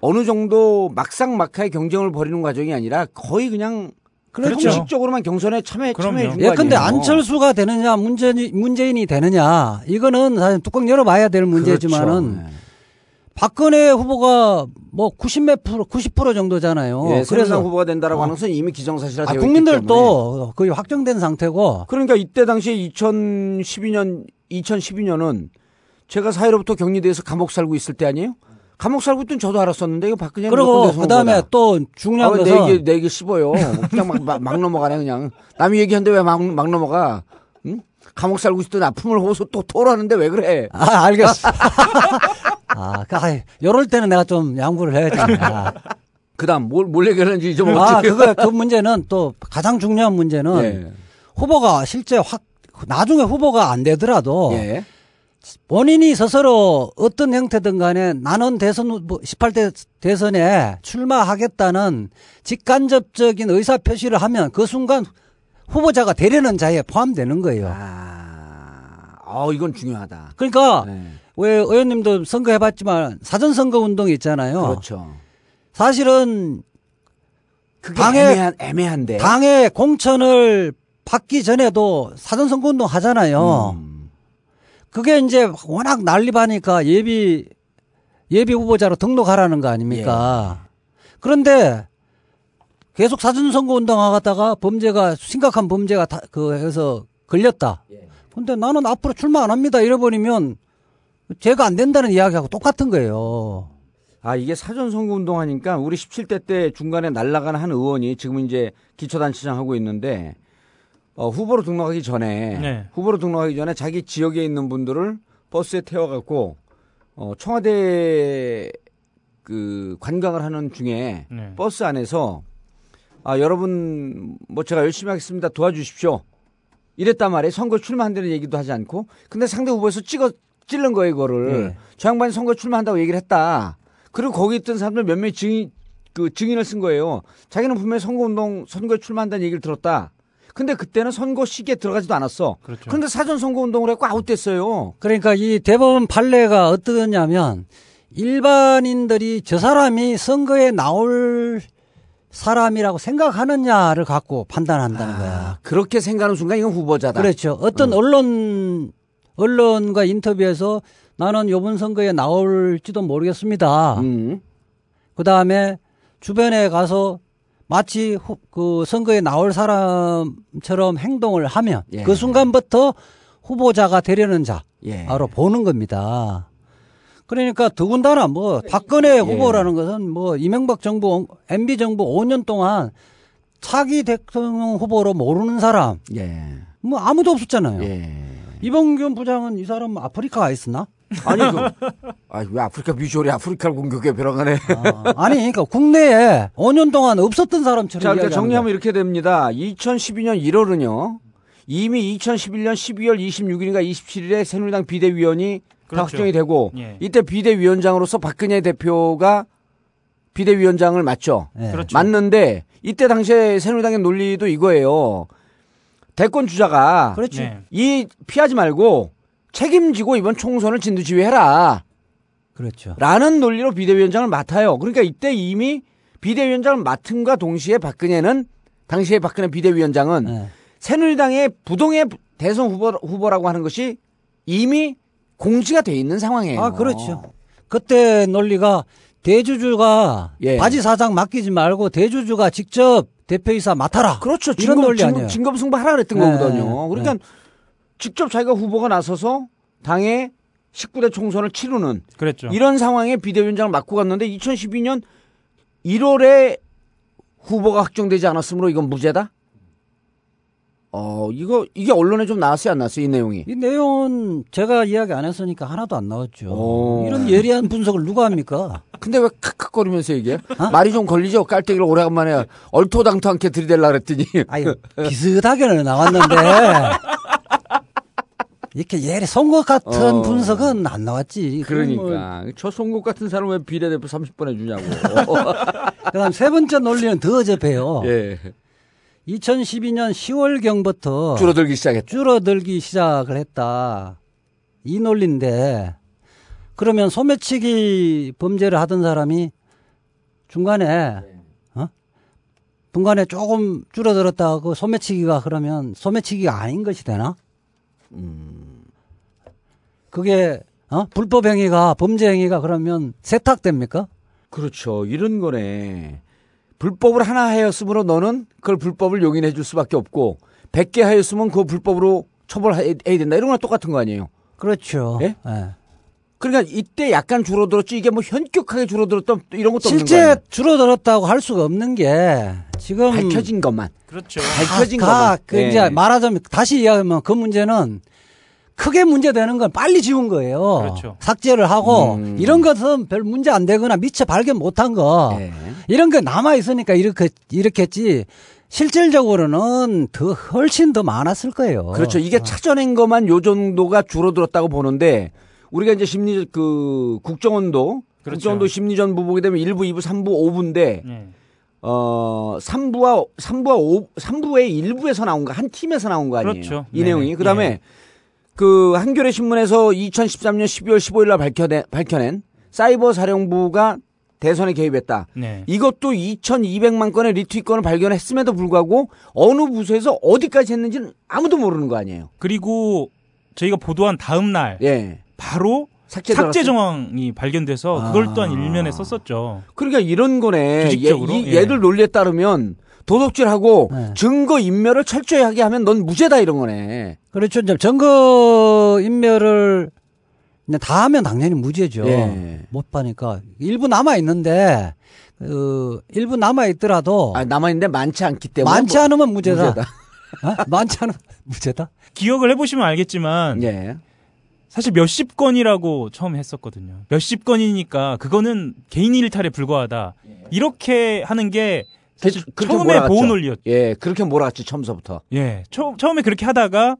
어느 정도 막상 막하의 경쟁을 벌이는 과정이 아니라 거의 그냥 그렇죠. 형식적으로만 경선에 참여. 참여해 준 예, 거 근데 아니에요. 안철수가 되느냐, 문재인, 문재인이 되느냐, 이거는 사실 뚜껑 열어봐야 될 문제지만은, 그렇죠. 박근혜 후보가 뭐 90몇 프로, 90% 정도잖아요. 예, 그래서 후보가 된다라고 어. 하는 것은 이미 기정사실화 아, 되어 때문에. 국민들도 거의 확정된 상태고, 그러니까 이때 당시에 2012년 2012년은 제가 사회로부터 격리돼서 감옥 살고 있을 때 아니에요? 감옥 살고 있던 저도 알았었는데 이거 박근혜 그리고 그 다음에 또 중요한 아, 내 것은, 얘기 내 얘기 씹어요. 그냥 막, 막, 막 넘어가네 그냥. 남이 얘기하는데 왜 막 막 넘어가? 응? 감옥 살고 있던 아픔을 호소 또 토라는데 왜 그래? 아, 알겠어. 아, 그, 아, 요럴 때는 내가 좀 양보를 해야 된다. 그다음 뭘, 뭘 얘기하는지 잊어먹었지. 아, 그거, 그 문제는 또 가장 중요한 문제는 예. 후보가 실제 확, 나중에 후보가 안 되더라도 예. 본인이 스스로 어떤 형태든 간에 나는 대선 후보 18대 대선에 출마하겠다는 직간접적인 의사 표시를 하면 그 순간 후보자가 되려는 자에 포함되는 거예요. 아, 어, 이건 중요하다. 그러니까 네. 왜 의원님도 선거 해봤지만 사전 선거 운동 있잖아요. 그렇죠. 사실은 그게 당에- 애매한 애매한데. 당의 공천을 받기 전에도 사전 선거 운동 하잖아요. 음. 그게 이제 워낙 난립하니까 예비 예비 후보자로 등록하라는 거 아닙니까? 그런데 계속 사전 선거 운동하다가 범죄가 심각한 범죄가 다, 그 해서 걸렸다. 근데 나는 앞으로 출마 안 합니다. 이래 버리면 제가 안 된다는 이야기하고 똑같은 거예요. 아, 이게 사전 선거 운동하니까 우리 17대 때 중간에 날라간 한 의원이 지금 이제 기초단체장 하고 있는데 어, 후보로 등록하기 전에 네. 후보로 등록하기 전에 자기 지역에 있는 분들을 버스에 태워갖고 어, 청와대 그 관광을 하는 중에 네. 버스 안에서 아, 여러분 뭐 제가 열심히 하겠습니다. 도와주십시오. 이랬단 말이에요. 선거 출마한다는 얘기도 하지 않고. 근데 상대 후보에서 찍어 찔른 거예요, 이거를. 네. 저 양반이 선거 출마한다고 얘기를 했다. 그리고 거기 있던 사람들 몇 명이 증인 그 증인을 쓴 거예요. 자기는 분명히 선거 운동 선거에 출마한다는 얘기를 들었다. 근데 그때는 선거 시기에 들어가지도 않았어. 그렇죠. 그런데 사전 선거 운동을 했고 아웃됐어요. 그러니까 이 대법원 판례가 어떠냐면 일반인들이 저 사람이 선거에 나올 사람이라고 생각하느냐를 갖고 판단한다는 거야. 아, 그렇게 생각하는 순간 이건 후보자다. 그렇죠. 어떤 언론 언론과 인터뷰에서 나는 이번 선거에 나올지도 모르겠습니다. 음. 그 다음에 주변에 가서 마치 후- 그 선거에 나올 사람처럼 행동을 하면 예. 그 순간부터 후보자가 되려는 자 예. 바로 보는 겁니다. 그러니까 더군다나 뭐 박근혜 후보라는 것은 뭐 이명박 정부, MB 정부 5년 동안 차기 대통령 후보로 모르는 사람 예. 뭐 아무도 없었잖아요. 예. 이봉균 부장은 이 사람 아프리카 가 있었나? 아니 그, 아, 왜 아프리카 비주얼이 아프리카를 공격해 벼랑하네. 아, 아니 그러니까 국내에 5년 동안 없었던 사람처럼 자, 그러니까 정리하면 거야. 이렇게 됩니다. 2012년 1월은요. 이미 2011년 12월 26일인가 27일에 새누리당 비대위원이 다 그렇죠. 확정이 되고 예. 이때 비대위원장으로서 박근혜 대표가 비대위원장을 맡죠. 예. 그렇죠. 맞는데 이때 당시에 새누리당의 논리도 이거예요. 대권 주자가 그렇지. 네. 이 피하지 말고 책임지고 이번 총선을 진두지휘해라. 그렇죠. 라는 논리로 비대위원장을 맡아요. 그러니까 이때 이미 비대위원장을 맡음과 동시에 박근혜는 당시에 박근혜 비대위원장은 예. 새누리당의 부동의 대선 후보, 후보라고 하는 것이 이미 공지가 돼 있는 상황이에요. 아, 그렇죠. 그때 논리가 대주주가 예. 바지 사장 맡기지 말고 대주주가 직접 대표이사 맡아라. 그렇죠. 이런 진검, 논리 진검, 아니에요. 진검 승부하라 그랬던 네, 거거든요. 그러니까 네. 직접 자기가 후보가 나서서 당의 19대 총선을 치르는 그랬죠. 이런 상황에 비대위원장을 맡고 갔는데 2012년 1월에 후보가 확정되지 않았으므로 이건 무죄다? 어, 이거, 이게 언론에 좀 나왔어요, 안 나왔어요, 이 내용이? 이 내용은 제가 이야기 안 했으니까 하나도 안 나왔죠. 오. 이런 예리한 분석을 누가 합니까? 근데 왜 칵칵거리면서 얘기해? 말이 좀 걸리죠? 깔때기를 오래간만에 얼토당토않게 들이댈라 그랬더니. 아유, 비슷하게는 나왔는데. 이렇게 예리 송곳 같은 어. 분석은 안 나왔지. 그건 뭐 그러니까. 저 송곳 같은 사람 왜 비례대표 30번 해주냐고. 그 다음 세 번째 논리는 더 어접해요. 예. 2012년 10월경부터 줄어들기 시작했죠. 줄어들기 시작을 했다. 이 논리인데 그러면 소매치기 범죄를 하던 사람이 중간에 어? 중간에 조금 줄어들었다 그 소매치기가 그러면 소매치기가 아닌 것이 되나? 그게 어? 불법 행위가 범죄 행위가 그러면 세탁됩니까? 그렇죠. 이런 거네. 불법을 하나 하였으므로 너는 그걸 불법을 용인해 줄 수밖에 없고 100개 하였으면 그거 불법으로 처벌해야 된다. 이런 거랑 똑같은 거 아니에요. 그렇죠. 예? 예. 그러니까 이때 약간 줄어들었지 이게 뭐 현격하게 줄어들었다 이런 것도 없는 실제 거예요. 줄어들었다고 할 수가 없는 게 지금 밝혀진 것만. 그렇죠. 밝혀진 가, 것만. 그 예. 이제 말하자면 다시 이야기하면 그 문제는 크게 문제되는 건 빨리 지운 거예요. 그렇죠. 삭제를 하고 음. 이런 것은 별 문제 안 되거나 미처 발견 못한 거 예. 이런 거 남아 있으니까 이렇게 이렇겠지. 실질적으로는 더 훨씬 더 많았을 거예요. 그렇죠. 이게 찾아낸 것만 요 정도가 줄어들었다고 보는데 우리가 이제 심리 그 국정원도 그렇죠. 국정원도 심리전부 보게 되면 1부, 2부, 3부, 5부인데 예. 어 3부와 3부와 5 3부의 일부에서 나온 거 한 팀에서 나온 거 아니에요. 그렇죠. 이 네네. 내용이. 그다음에 예. 그 한겨레 신문에서 2013년 12월 15일 날 밝혀낸 밝혀낸 사이버 사령부가 대선에 개입했다. 네. 이것도 2,200만 건의 리트윗 건을 발견했음에도 불구하고 어느 부서에서 어디까지 했는지는 아무도 모르는 거 아니에요. 그리고 저희가 보도한 다음 날 예. 바로 삭제 삭제? 정황이 발견돼서 아. 그걸 또한 일면에 썼었죠. 그러니까 이런 거네. 얘, 이, 예. 얘들 논리에 따르면 도덕질하고 네. 증거 인멸을 철저히 하게 하면 넌 무죄다 이런 거네. 그렇죠. 이제 증거 인멸을 다 하면 당연히 무죄죠. 예. 못 파니까 일부 남아 있는데 그 일부 남아 있더라도 아, 남아 있는데 많지 않기 때문에. 많지 뭐- 않으면 무죄다. 무죄다. 어? 많지 않으면 무죄다. 기억을 해보시면 알겠지만 예. 사실 몇십 건이라고 처음 했었거든요. 몇십 건이니까 그거는 개인 일탈에 불과하다. 이렇게 하는 게 사실 그- 그렇게 처음에 몰아갔죠. 보호 논리였. 예, 그렇게 몰아갔지, 처음서부터. 예, 처, 처음에 그렇게 하다가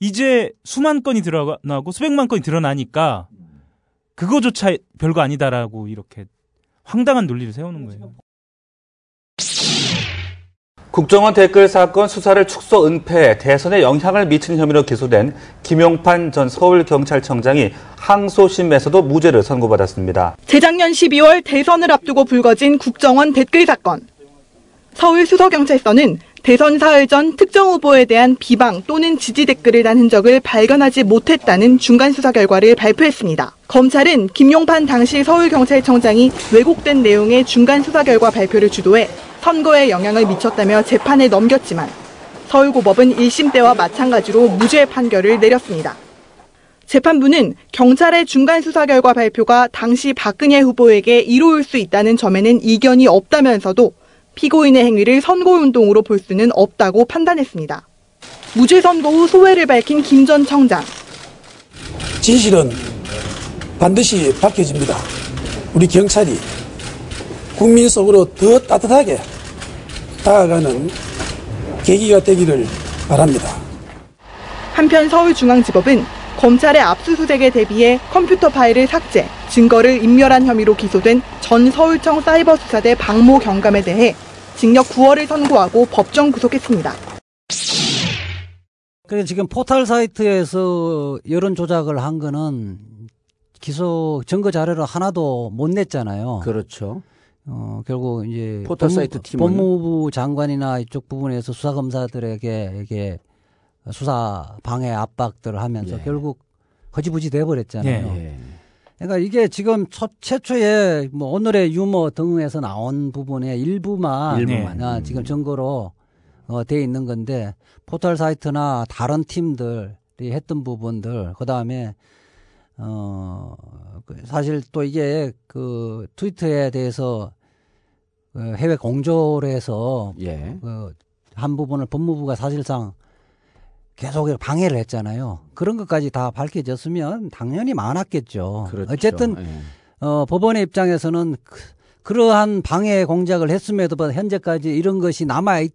이제 수만 건이 드러나고 수백만 건이 드러나니까 그거조차 별거 아니다라고 이렇게 황당한 논리를 세우는 거예요. 국정원 댓글 사건 수사를 축소 은폐, 대선에 영향을 미치는 혐의로 기소된 김용판 전 서울경찰청장이 항소심에서도 무죄를 선고받았습니다. 재작년 12월 대선을 앞두고 불거진 국정원 댓글 사건. 서울수서경찰서는 대선 사흘 전 특정 후보에 대한 비방 또는 지지 댓글을 단 흔적을 발견하지 못했다는 중간 수사 결과를 발표했습니다. 검찰은 김용판 당시 서울경찰청장이 왜곡된 내용의 중간 수사 결과 발표를 주도해 선거에 영향을 미쳤다며 재판에 넘겼지만 서울고법은 1심 때와 마찬가지로 무죄 판결을 내렸습니다. 재판부는 경찰의 중간 수사 결과 발표가 당시 박근혜 후보에게 이로울 수 있다는 점에는 이견이 없다면서도 피고인의 행위를 선거운동으로 볼 수는 없다고 판단했습니다. 무죄 선고 후 소회를 밝힌 김 전 청장. 진실은 반드시 밝혀집니다. 우리 경찰이 국민 속으로 더 따뜻하게 다가가는 계기가 되기를 바랍니다. 한편 서울중앙지법은 검찰의 압수수색에 대비해 컴퓨터 파일을 삭제, 증거를 인멸한 혐의로 기소된 전 서울청 사이버수사대 박모 경감에 대해 징역 9월을 선고하고 법정 구속했습니다. 그래서 지금 포털 사이트에서 여론 조작을 한 거는 기소 증거 자료를 하나도 못 냈잖아요. 그렇죠. 어, 결국 이제 포털 사이트 팀은? 법무부 장관이나 이쪽 부분에서 수사 검사들에게 이게 수사 방해 압박들을 하면서 예. 결국 허지부지 돼 버렸잖아요. 예. 그러니까 이게 지금 첫 최초에 뭐 오늘의 유머 등에서 나온 부분의 일부만, 일부만. 아, 지금 증거로 어, 돼 있는 건데 포털 사이트나 다른 팀들이 했던 부분들 그 다음에 어그 사실 또 이게 그 트위터에 대해서 그 해외 공조를 해서 예. 그한 부분을 법무부가 사실상 계속 방해를 했잖아요. 그런 것까지 다 밝혀졌으면 당연히 많았겠죠. 그렇죠. 어쨌든 예. 어, 법원의 입장에서는 그, 그러한 방해 공작을 했음에도 불구하고 현재까지 이런 것이 남아 있,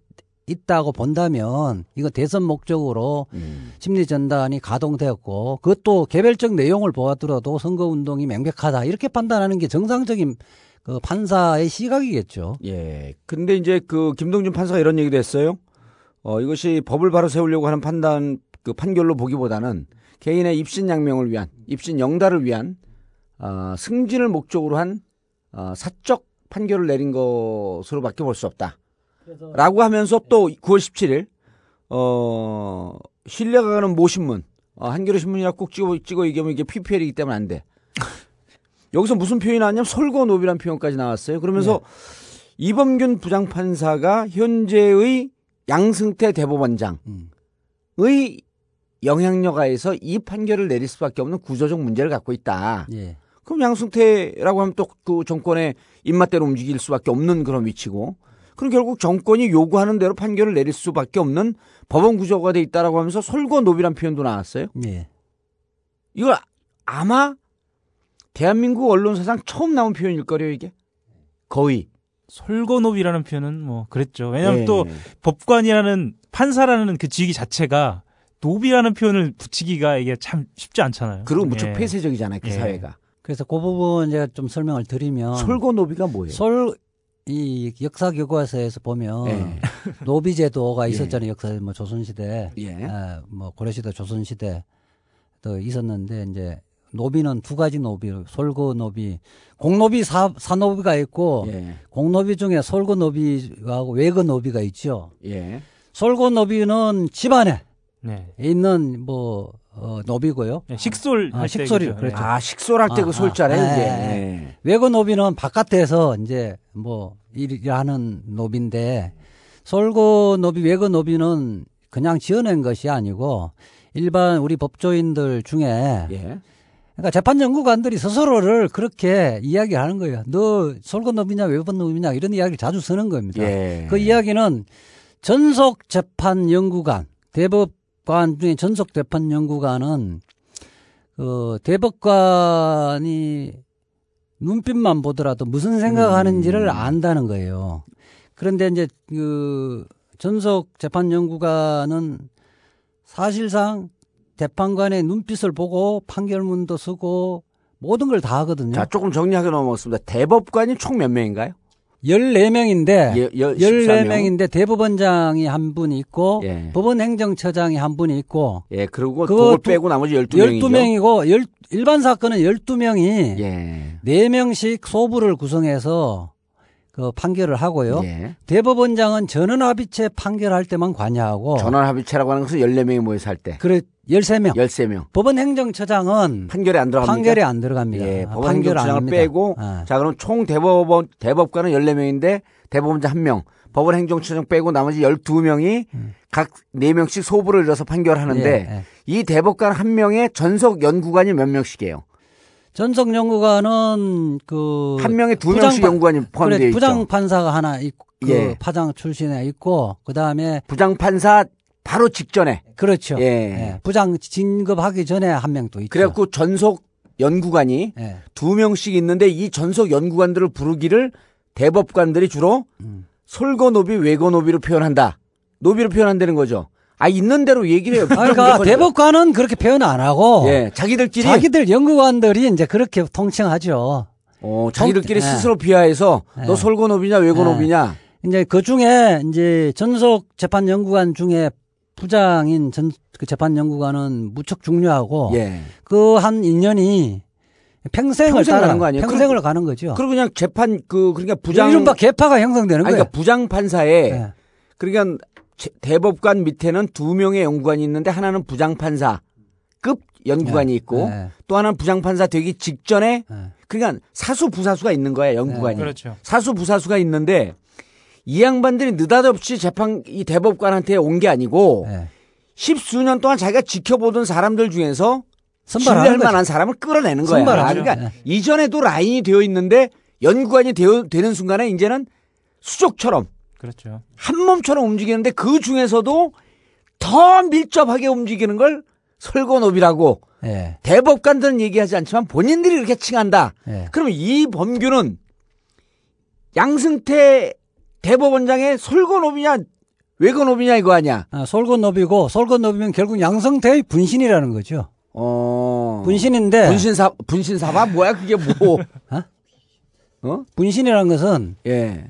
있다고 본다면 이거 대선 목적으로 음. 심리 전단이 가동되었고 그것도 개별적 내용을 보아들어도 선거 운동이 명백하다 이렇게 판단하는 게 정상적인 그 판사의 시각이겠죠. 예. 근데 이제 그 김동준 판사가 이런 얘기도 했어요. 어, 이것이 법을 바로 세우려고 하는 판단, 그 판결로 보기보다는 개인의 입신 양명을 위한, 입신 영달을 위한, 아, 승진을 목적으로 한, 아, 사적 판결을 내린 것으로밖에 볼 수 없다. 라고 하면서 또 9월 17일, 어, 신뢰가 가는 모신문, 어, 한겨레 신문이라 꼭 찍어, 찍어 얘기하면 이게 PPL이기 때문에 안 돼. 여기서 무슨 표현이 나왔냐면 솔고노비라는 표현까지 나왔어요. 그러면서 이범균 부장판사가 현재의 양승태 대법원장의 음. 영향력 하에서 이 판결을 내릴 수밖에 없는 구조적 문제를 갖고 있다. 예. 그럼 양승태라고 하면 또 그 정권의 입맛대로 움직일 수밖에 없는 그런 위치고 그럼 결국 정권이 요구하는 대로 판결을 내릴 수밖에 없는 법원 구조가 돼 있다라고 하면서 솔고노비란 표현도 나왔어요. 예. 이거 아마 대한민국 언론사상 처음 나온 표현일 거래요, 이게. 거의. 솔고노비라는 표현은 뭐 그랬죠. 왜냐하면 예. 또 법관이라는 판사라는 그 직위 자체가 노비라는 표현을 붙이기가 이게 참 쉽지 않잖아요. 그리고 무척 예. 폐쇄적이잖아요, 그 예. 사회가. 그래서 그 부분 제가 좀 설명을 드리면 솔고노비가 뭐예요? 솔, 이 역사 교과서에서 보면 예. 노비 제도가 예. 있었잖아요. 역사 뭐 조선시대, 예. 에, 뭐 고려시대, 조선시대 또 있었는데 이제 노비는 두 가지 노비, 솔거 노비, 공노비, 사, 사노비가 있고 예. 공노비 중에 솔거 노비하고 외거 노비가 있죠. 예. 솔거 노비는 집안에 네. 있는 뭐 어, 노비고요. 예, 식솔 아, 할 식솔이요. 때 그렇죠. 아, 식솔할 때 아, 그 솔자래, 아, 이게. 예, 예. 외거 노비는 바깥에서 이제 뭐 일하는 노비인데 솔고 노비, 외고 노비는 그냥 지어낸 것이 아니고 일반 우리 법조인들 중에 예. 그러니까 재판 연구관들이 스스로를 그렇게 이야기하는 거예요. 너 외고 노비냐 이런 이야기를 자주 쓰는 겁니다. 예. 그 이야기는 전속 재판 연구관, 대법관 중에 전속 재판 연구관은 그 대법관이 눈빛만 보더라도 무슨 생각하는지를 안다는 거예요. 그런데 이제 그 전속 재판 연구관은 사실상 재판관의 눈빛을 보고 판결문도 쓰고 모든 걸 다 하거든요. 자, 조금 정리하게 넘어갔습니다. 대법관이 총 몇 명인가요? 14명인데 예, 열- 14명인데 대법원장이 한분 있고 예. 법원 행정처장이 한분 있고 예, 그리고 그거 빼고 나머지 12명이죠. 12명이고 열, 일반 사건은 12명이 예. 4명씩 소부를 구성해서 그 판결을 하고요. 예. 대법원장은 전원 합의체 판결할 때만 관여하고 전원 합의체라고 하는 것은 14명이 모여서 할 때. 그래 13명. 13명. 법원 행정처장은 판결에 안 들어갑니까? 판결에 안 들어갑니다. 예, 아, 법원 안 행정처장을. 빼고 아. 자, 그럼 총 대법원 대법관은 14명인데 대법원장 1명, 법원 행정처장 빼고 나머지 12명이 각 4명씩 소부를 이뤄서 판결하는데 음. 예, 예. 이 대법관 한 명의 전속 연구관이 몇 명씩이에요? 전속 연구관은 그한 명에 두 명씩 부장판- 연구관이 포함되어 그래, 있죠. 부장 판사가 하나 있고 그 예. 파장 출신에 있고 그다음에 부장 판사 바로 직전에 그렇죠. 예. 예. 부장 진급하기 전에 한 명 또 있죠. 그래갖고 전속 연구관이 예. 두 명씩 있는데 이 전속 연구관들을 부르기를 대법관들이 주로 음. 솔거노비, 외거노비로 표현한다. 노비로 표현한다는 거죠. 아 있는 대로 얘기를 해요. 아, 그러니까 대법관은 그렇게 표현 안 하고 예, 자기들끼리 자기들 연구관들이 이제 그렇게 통칭하죠. 어, 자기들끼리 정- 예. 스스로 비하해서 예. 너 솔거노비냐 외거노비냐. 이제 그 중에 이제 전속 재판 연구관 중에 부장인 전 그 재판 연구관은 무척 중요하고 예. 그한 2년이 평생을 평생 따라 가는 거 아니에요? 평생을 그럼- 가는 거죠. 그리고 그냥 재판 그 그러니까 부장 이른바 개파가 형성되는 아니, 거예요. 그러니까 부장 판사에 예. 그러니까 제- 대법관 밑에는 두 명의 연구관이 있는데 하나는 부장 판사 급 연구관이 있고 예. 또 하나는 부장 판사 되기 직전에 예. 그러니까 사수 부사수가 있는 거야 연구관이. 그렇죠. 사수 부사수가 있는데 이 양반들이 느닷없이 재판 이 대법관한테 온 게 아니고 예. 십수년 동안 자기가 지켜보던 사람들 중에서 신뢰할 거죠. 만한 사람을 끌어내는 거야. 선발하죠. 그러니까 예. 이전에도 라인이 되어 있는데 연구관이 되어, 되는 순간에 이제는 수족처럼 그렇죠. 한 몸처럼 움직이는데 그 중에서도 더 밀접하게 움직이는 걸 설거노비라고 예. 대법관들은 얘기하지 않지만 본인들이 그렇게 칭한다. 예. 그러면 이 범규는 양승태 대법원장의 설거노비냐 외거노비냐 이거 아니야. 아, 솔건노비고 솔건노비면 결국 양성태의 분신이라는 거죠. 어. 분신인데 분신사 분신사바 뭐야 그게 뭐? 어? 어? 분신이라는 것은 예.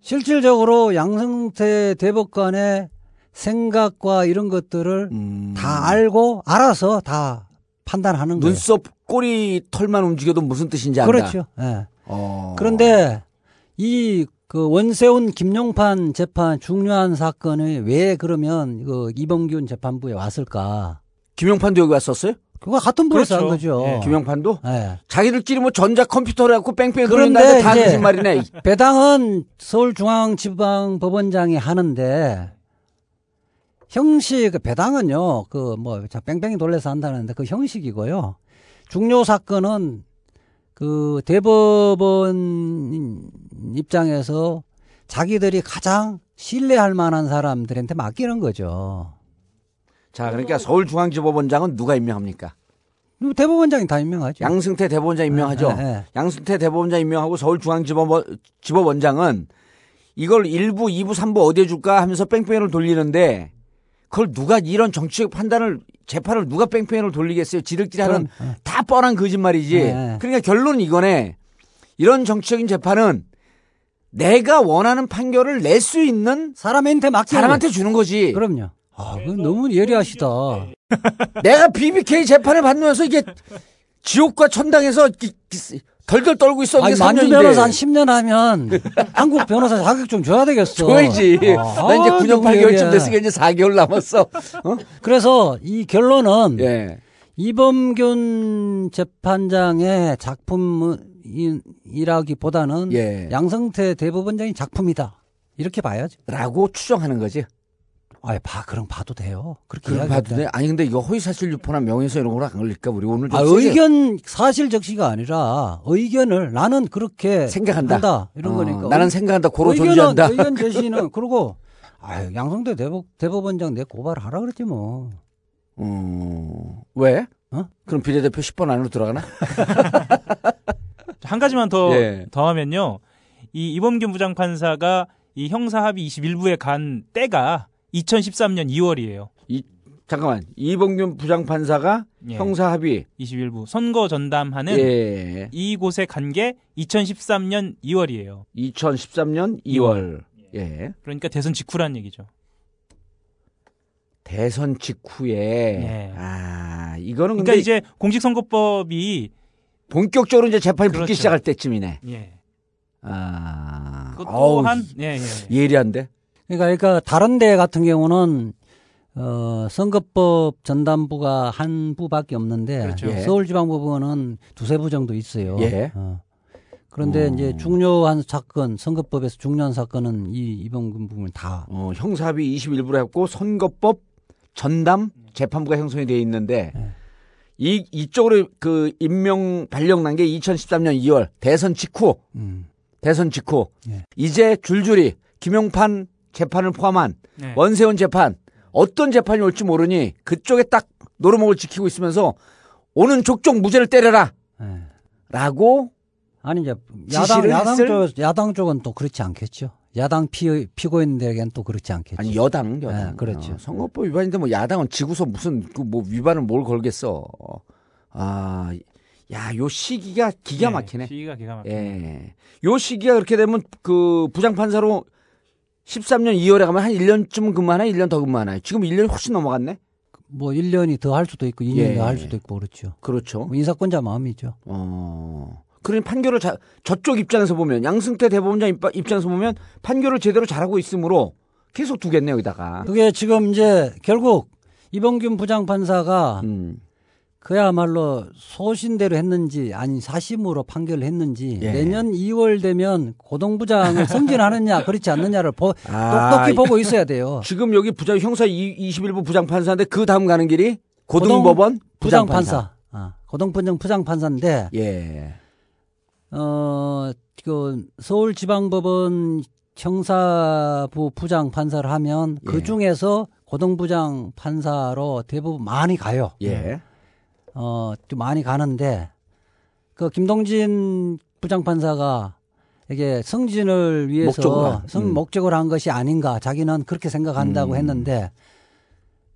실질적으로 양성태 대법관의 생각과 이런 것들을 음. 다 알고 알아서 다 판단하는 거예요. 눈썹 꼬리 털만 움직여도 무슨 뜻인지 안다. 그렇죠. 예. 어. 그런데 이 그 원세훈 김용판 재판 중요한 사건이 왜 그러면 그 이범균 재판부에 왔을까? 김용판도 여기 왔었어요? 그거 같은 부에서 한 그렇죠. 거죠. 예. 김용판도? 예. 자기들끼리 뭐 전자 컴퓨터를 갖고 뺑뺑이 그런데 다 거짓말이네. 배당은 서울중앙지방법원장이 하는데 형식 그 배당은요 그 뭐 뺑뺑이 돌려서 한다는데 그 형식이고요 중요 사건은 그 대법원 입장에서 자기들이 가장 신뢰할 만한 사람들한테 맡기는 거죠. 자, 그러니까 서울중앙지법원장은 누가 임명합니까? 대법원장이 다 임명하죠. 양승태 대법원장 임명하죠. 예, 예. 양승태 대법원장 임명하고 서울중앙지법원장은 이걸 1부, 2부, 3부 어디에 줄까 하면서 뺑뺑이를 돌리는데 그걸 누가 이런 정치적 판단을 재판을 누가 뺑뺑이를 돌리겠어요? 지들끼리 하는 예. 다 뻔한 거짓말이지. 예. 그러니까 결론은 이거네. 이런 정치적인 재판은 내가 원하는 판결을 낼 수 있는 사람한테 맡기는 사람한테 주는 거지. 그럼요. 아, 그 너무 예리하시다. 내가 BBK 재판을 받으면서 이게 지옥과 천당에서 덜덜 떨고 있어. 아니, 만주 3년인데. 변호사 한 10년 하면 한국 변호사 자격 좀 줘야 되겠어. 줘야지. 아, 나 이제 9년 너무 8개월쯤 예리해. 됐으니까 이제 4개월 남았어. 어? 그래서 이 결론은 예. 이범균 재판장의 작품이라기보다는 예. 양성태 대법원장의 작품이다. 이렇게 봐야죠. 라고 추정하는 거지. 아, 봐, 그럼 봐도 돼요. 그렇게 그럼 봐도 돼? 아니 근데 이거 허위 사실 유포나 명예훼손 이런 거랑 안 걸릴까? 우리 오늘 좀 아, 의견 사실 적시가 아니라 의견을 나는 그렇게 생각한다. 한다. 이런 어, 거니까. 나는 생각한다. 고로 의견은- 존재한다. 의견 제시는 그리고 아유, 양성대 대법, 대법 원장 내 고발하라 그랬지 뭐. 음, 왜? 어? 그럼 비례대표 10번 안으로 들어가나? 한 가지만 더 예. 더하면요. 이 이범균 부장판사가 이 형사 합의 21부에 간 때가 2013년 2월이에요. 잠깐만 이봉균 부장판사가 예. 형사 합의 21부 선거 전담하는 예. 이곳에 간 게 2013년 2월이에요. 2013년 2월 예. 그러니까 대선 직후란 얘기죠. 대선 직후에 예. 아 이거는 그러니까 이제 공직선거법이 본격적으로 이제 재판이 붙기 그렇죠. 시작할 때쯤이네. 예. 아 그것도 어우, 한 예, 예. 예리한데. 그러니까, 그러니까 다른 데 같은 경우는 어, 선거법 전담부가 한 부밖에 없는데 그렇죠. 예. 서울지방법원은 두세 부 정도 있어요. 예. 어. 그런데 음. 이제 중요한 사건, 선거법에서 중요한 사건은 이 이번 부분 다 어, 형사 합의 21부로 했고 선거법 전담 재판부가 형성이 돼 있는데 예. 이 이쪽으로 그 임명 발령 난 게 2013년 2월 대선 직후 음. 대선 직후 예. 이제 줄줄이 김용판 재판을 포함한 네. 원세훈 재판 어떤 재판이 올지 모르니 그쪽에 딱 노루목을 지키고 있으면서 오는 족족 무죄를 때려라 예. 라고 아니 이제 야당 야당? 쪽 야당 쪽은 또 그렇지 않겠죠. 야당 피 피고인들에겐 또 그렇지 않겠죠. 아니 여당 여당 네, 그렇죠. 어, 선거법 위반인데 뭐 야당은 지구서 무슨 그 뭐 위반을 뭘 걸겠어 아 야 요 시기가 기가 예, 막히네 시기가 기가 막히네. 예. 요 시기가 그렇게 되면 그 부장판사로 13년 2월에 가면 한 1년쯤 근무하나 1년 더 근무하나요? 지금 1년이 훨씬 넘어갔네? 뭐 1년이 더 할 수도 있고 2년이 예. 더할 수도 있고 그렇죠. 그렇죠. 뭐 인사권자 마음이죠. 어. 그러니 판결을 자, 저쪽 입장에서 보면 양승태 대법원장 입- 입장에서 보면 판결을 제대로 잘하고 있으므로 계속 두겠네 여기다가. 그게 지금 이제 결국 이범균 부장판사가 음. 그야말로 소신대로 했는지 아니 사심으로 판결을 했는지 예. 내년 2월 되면 고동부장을 승진하느냐 그렇지 않느냐를 보, 아, 똑똑히 이- 보고 있어야 돼요. 지금 여기 부장 형사 21부 부장 판사인데 그 다음 가는 길이 고등법원 부장 판사. 부장판사. 아, 고동부장 부장 판사인데 예. 어, 그 서울지방법원 형사부 부장 판사를 하면 예. 그 중에서 고등부장 판사로 대부분 많이 가요. 예. 어, 좀 많이 가는데 그 김동진 부장 판사가 이게 승진을 위해서 목적으로. 승 음. 목적으로 한 것이 아닌가 자기는 그렇게 생각한다고 음. 했는데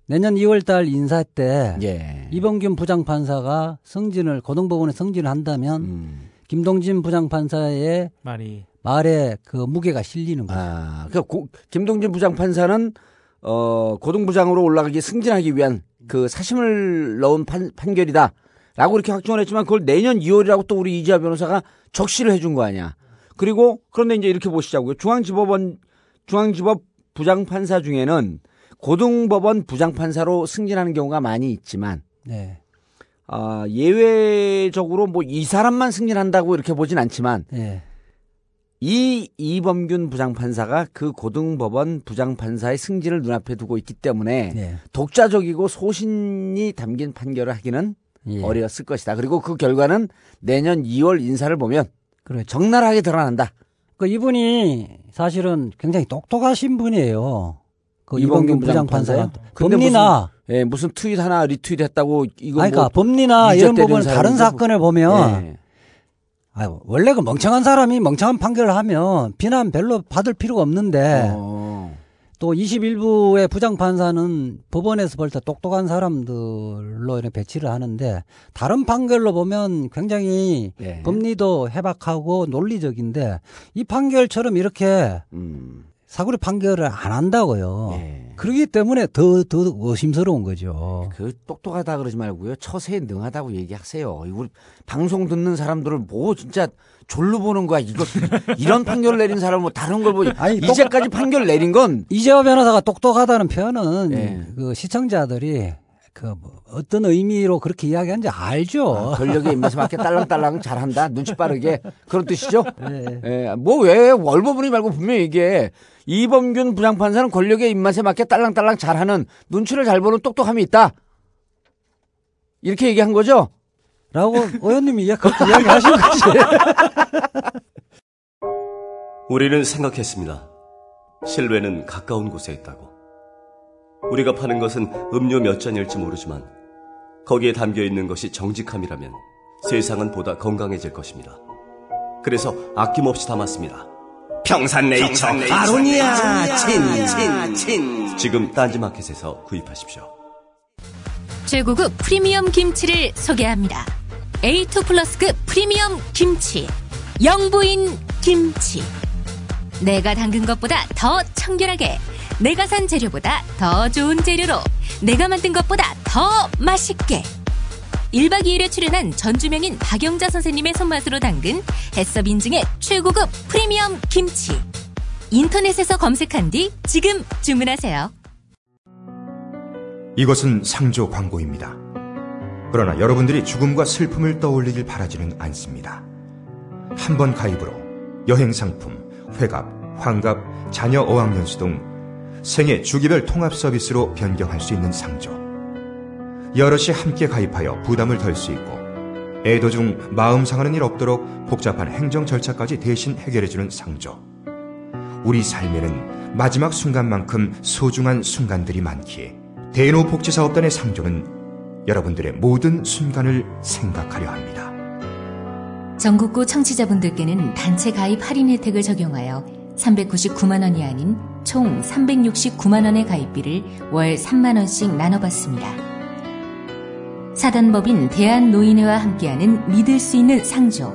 내년 2월 달 인사 때 예. 이범균 부장 판사가 승진을 고등법원에 승진을 한다면 음. 김동진 부장 판사의 말이 말에 그 무게가 실리는 거죠. 아, 그 고- 김동진 부장판사는 어, 고등부장으로 올라가기 승진하기 위한 그 사심을 넣은 판, 판결이다. 라고 이렇게 확정을 했지만 그걸 내년 2월이라고 또 우리 이지아 변호사가 적시를 해준 거 아니야. 그리고 그런데 이제 이렇게 보시자고요. 중앙지법원, 중앙지법 부장판사 중에는 고등법원 부장판사로 승진하는 경우가 많이 있지만 네. 아, 예외적으로 뭐 이 사람만 승진한다고 이렇게 보진 않지만 네. 이 이범균 부장판사가 그 고등법원 부장판사의 승진을 눈앞에 두고 있기 때문에 네. 독자적이고 소신이 담긴 판결을 하기는 예. 어려웠을 것이다. 그리고 그 결과는 내년 2월 인사를 보면 그렇죠. 적나라하게 드러난다. 그 이분이 사실은 굉장히 똑똑하신 분이에요. 그 이범균 부장 부장판사요? 법리나 예, 무슨 트윗 하나 리트윗 했다고 이거 그러니까 뭐 법리나 이런 때리는 부분 다른 사람인데 사건을 보면 예. 아유, 원래 그 멍청한 사람이 멍청한 판결을 하면 비난 별로 받을 필요가 없는데 어. 또 21부의 부장판사는 법원에서 볼때 똑똑한 사람들로 이렇게 배치를 하는데 다른 판결로 보면 굉장히 예. 법리도 해박하고 논리적인데 이 판결처럼 이렇게 음. 사고리 판결을 안 한다고요. 예. 그러기 때문에 더, 더 의심스러운 거죠. 그 똑똑하다 그러지 말고요. 처세에 능하다고 얘기하세요. 우리 방송 듣는 사람들을 뭐 진짜 졸로 보는 거야. 이거 이런 판결을 내린 사람은 뭐 다른 걸 보지. 아니, 똑- 이제까지 판결 내린 건 이재호 변호사가 똑똑하다는 표현은 예. 그 시청자들이 그 뭐 어떤 의미로 그렇게 이야기하는지 알죠. 아, 권력의 입맛에 맞게 딸랑딸랑 잘한다. 눈치 빠르게 그런 뜻이죠. 예. 예, 뭐왜 월버분이 말고 분명히 얘기해. 이범균 부장판사는 권력의 입맛에 맞게 딸랑딸랑 잘하는 눈치를 잘 보는 똑똑함이 있다. 이렇게 얘기한 거죠? 라고 의원님이 그렇게 이야기하신 거지. 우리는 생각했습니다. 실외는 가까운 곳에 있다고. 우리가 파는 것은 음료 몇 잔일지 모르지만 거기에 담겨 있는 것이 정직함이라면 세상은 보다 건강해질 것입니다. 그래서 아낌없이 담았습니다. 평산네이처 아로니아 친, 친, 친. 지금 딴지마켓에서 구입하십시오. 최고급 프리미엄 김치를 소개합니다. A2 플러스급 프리미엄 김치. 영부인 김치. 내가 담근 것보다 더 청결하게. 내가 산 재료보다 더 좋은 재료로. 내가 만든 것보다 더 맛있게. 1박 2일에 출연한 전주명인 박영자 선생님의 손맛으로 담근 해썹 인증의 최고급 프리미엄 김치. 인터넷에서 검색한 뒤 지금 주문하세요. 이것은 상조 광고입니다. 그러나 여러분들이 죽음과 슬픔을 떠올리길 바라지는 않습니다. 한 번 가입으로 여행 상품, 회갑, 환갑, 자녀 어학연수 등 생애 주기별 통합 서비스로 변경할 수 있는 상조. 여럿이 함께 가입하여 부담을 덜 수 있고 애도 중 마음 상하는 일 없도록 복잡한 행정 절차까지 대신 해결해주는 상조. 우리 삶에는 마지막 순간만큼 소중한 순간들이 많기에 대노복지사업단의 상조는 여러분들의 모든 순간을 생각하려 합니다. 전국구 청취자분들께는 단체 가입 할인 혜택을 적용하여 399만 원이 아닌 총 369만 원의 가입비를 월 3만 원씩 나눠받습니다. 사단법인 대한노인회와 함께하는 믿을 수 있는 상조.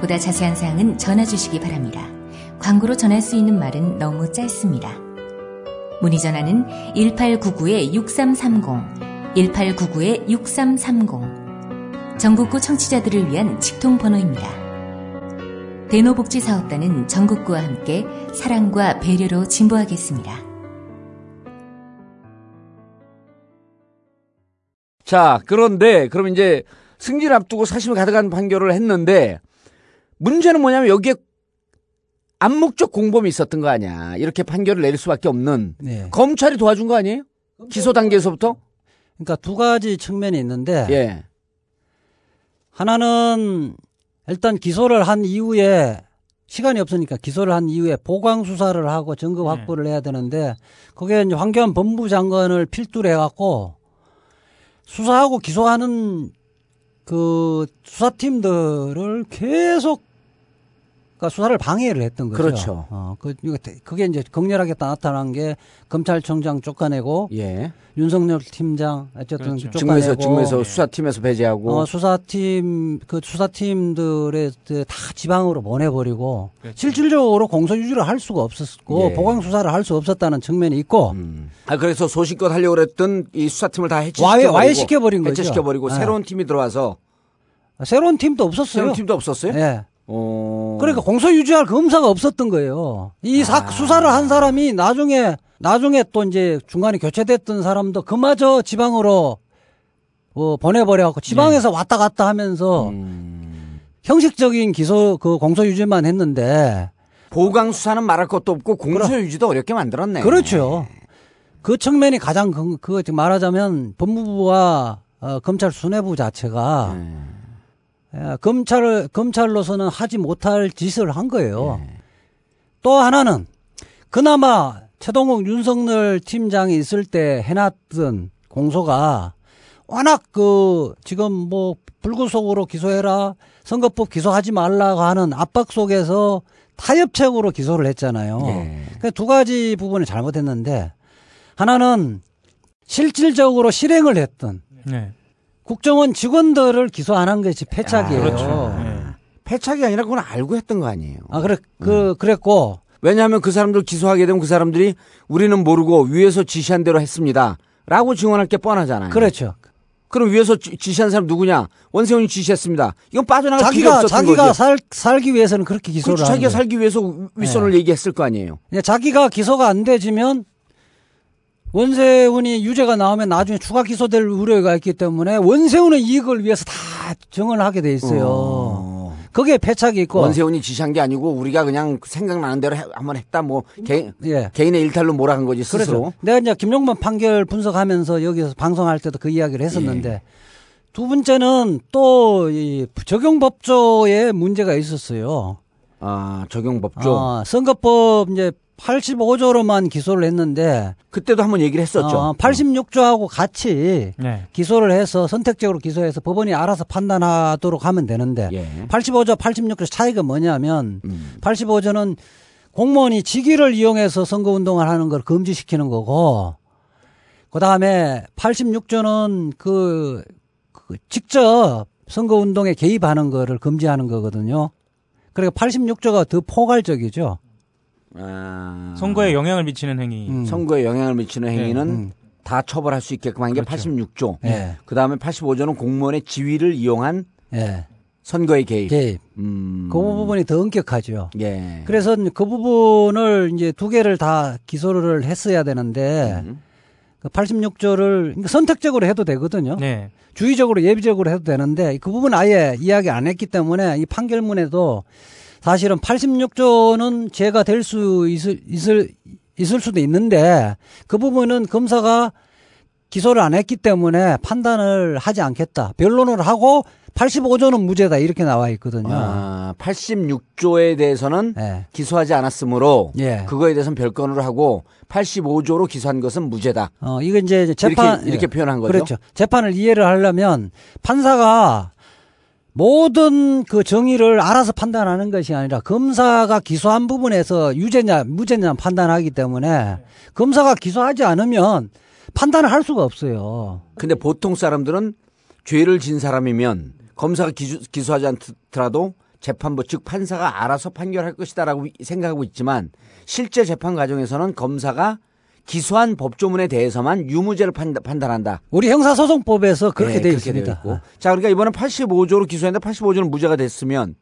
보다 자세한 사항은 전화 주시기 바랍니다. 광고로 전할 수 있는 말은 너무 짧습니다. 문의 전화는 1899-6330, 1899-6330. 전국구 청취자들을 위한 직통번호입니다. 대노복지사업단은 전국구와 함께 사랑과 배려로 진보하겠습니다. 자, 그런데 그럼 이제 승진 앞두고 사심을 가득한 판결을 했는데 문제는 뭐냐면 여기에 암묵적 공범이 있었던 거 아니야. 이렇게 판결을 내릴 수밖에 없는 네. 검찰이 도와준 거 아니에요? 기소 단계에서부터? 그러니까 두 가지 측면이 있는데 예. 하나는 일단 기소를 한 이후에 시간이 없으니까 기소를 한 이후에 보강 수사를 하고 증거 확보를 해야 되는데 거기에 이제 황교안 법무부 장관을 필두로 해갖고 수사하고 기소하는 그 수사팀들을 계속 그러니까 수사를 방해를 했던 거죠. 그렇죠. 어, 그, 그게 이제 극렬하게 나타난 게 검찰청장 쫓아내고 예. 윤석열 팀장 어쨌든 쫓아내고 증거에서 증거에서 수사팀에서 배제하고 어, 수사팀 그 수사팀들의 그다 지방으로 보내버리고 실질적으로 공소 유지를 할 수가 없었고 그렇죠. 예. 보강 수사를 할 수 없었다는 측면이 있고 아 그래서 소신껏 하려고 그랬던 이 수사팀을 다 해체시켜 와해- 버리고 와해 시켜버린 거죠. 해체시켜 버리고 네. 새로운 팀이 들어와서 새로운 팀도 없었어요. 새로운 팀도 없었어요? 예. 어. 그러니까 공소 유지할 검사가 없었던 거예요. 이 아. 사, 수사를 한 사람이 나중에 나중에 또 이제 중간에 교체됐던 사람도 그마저 지방으로 어, 보내버려 갖고 지방에서 네. 왔다 갔다 하면서 음. 형식적인 기소 그 공소 유지만 했는데 보강 수사는 말할 것도 없고 공소 유지도 어렵게 만들었네. 그렇죠. 그 측면이 가장 그, 그 말하자면 법무부와 어, 검찰 수뇌부 자체가 네. 예, 검찰을 검찰로서는 하지 못할 짓을 한 거예요. 네. 또 하나는 그나마 최동욱 윤석열 팀장이 있을 때 해놨던 공소가 워낙 그 지금 뭐 불구속으로 기소해라 선거법 기소하지 말라고 하는 압박 속에서 타협책으로 기소를 했잖아요. 예. 그두 가지 부분이 잘못했는데 하나는 실질적으로 실행을 했던 네. 국정원 직원들을 기소 안 한 것이 패착이에요. 아, 그렇죠. 패착이 아니라 그건 알고 했던 거 아니에요. 아 그래 그 그랬고 왜냐하면 그 사람들 기소하게 되면 그 사람들이 우리는 모르고 위에서 지시한 대로 했습니다. 라고 증언할 게 뻔하잖아요. 그렇죠. 그럼 위에서 지- 지시한 사람 누구냐? 원세훈이 지시했습니다. 이건 빠져나갈 자기가 없었던 자기가 거죠. 살 살기 위해서는 그렇게 기소를 그렇죠. 자기가 거예요. 살기 위해서 윗선을 얘기했을 거 아니에요. 자기가 기소가 안 되지면 원세훈이 유죄가 나오면 나중에 추가 기소될 우려가 있기 때문에 원세훈의 이익을 위해서 다 증언을 하게 돼 있어요. 거기에 패착이 있고 원세훈이 지시한 게 아니고 우리가 그냥 생각나는 대로 해- 한번 했다. 뭐 개, 예. 개인의 일탈로 몰아간 거지 스스로. 그렇죠. 내가 이제 김용만 판결 분석하면서 여기서 방송할 때도 그 이야기를 했었는데 예. 두 번째는 또 이 적용 법조에 문제가 있었어요. 아 적용 법조. 아, 선거법 이제 85조로만 기소를 했는데 그때도 한번 얘기를 했었죠. 어, 86조하고 같이 네. 기소를 해서 선택적으로 기소해서 법원이 알아서 판단하도록 하면 되는데 예. 85조, 86조 차이가 뭐냐면 음. 85조는 공무원이 직위를 이용해서 선거운동을 하는 걸 금지시키는 거고 그 다음에 86조는 그, 그 직접 선거운동에 개입하는 거를 금지하는 거거든요. 그러니까 86조가 더 포괄적이죠. 아, 선거에 영향을 미치는 행위. 음. 선거에 영향을 미치는 행위는 음. 다 처벌할 수 있게끔 한게 그렇죠. 86조. 예. 그 다음에 85조는 공무원의 지위를 이용한 예. 선거의 개입. 개입. 음. 그 부분이 더 엄격하죠. 예. 그래서 그 부분을 이제 두 개를 다 기소를 했어야 되는데 음. 그 86조를 선택적으로 해도 되거든요. 네. 주의적으로 예비적으로 해도 되는데 그 부분 아예 이야기 안 했기 때문에 이 판결문에도 사실은 86조는 죄가 될 수 있을, 있을 있을 수도 있는데 그 부분은 검사가 기소를 안 했기 때문에 판단을 하지 않겠다. 변론을 하고 85조는 무죄다 이렇게 나와 있거든요. 아, 86조에 대해서는 예. 기소하지 않았으므로 예. 그거에 대해서는 별건으로 하고 85조로 기소한 것은 무죄다. 어, 이거 이제 재판 이렇게, 이렇게 표현한 거죠. 그렇죠. 재판을 이해를 하려면 판사가 모든 그 정의를 알아서 판단하는 것이 아니라 검사가 기소한 부분에서 유죄냐 무죄냐 판단하기 때문에 검사가 기소하지 않으면 판단을 할 수가 없어요. 근데 보통 사람들은 죄를 진 사람이면 검사가 기소, 기소하지 않더라도 재판부 즉 판사가 알아서 판결할 것이다라고 생각하고 있지만 실제 재판 과정에서는 검사가 기소한 법조문에 대해서만 유무죄를 판단, 판단한다. 우리 형사소송법에서 그렇게 네, 되어 그렇게 있습니다. 있고. 자, 그러니까 이번엔 85조로 기소했는데 85조는 무죄가 됐으면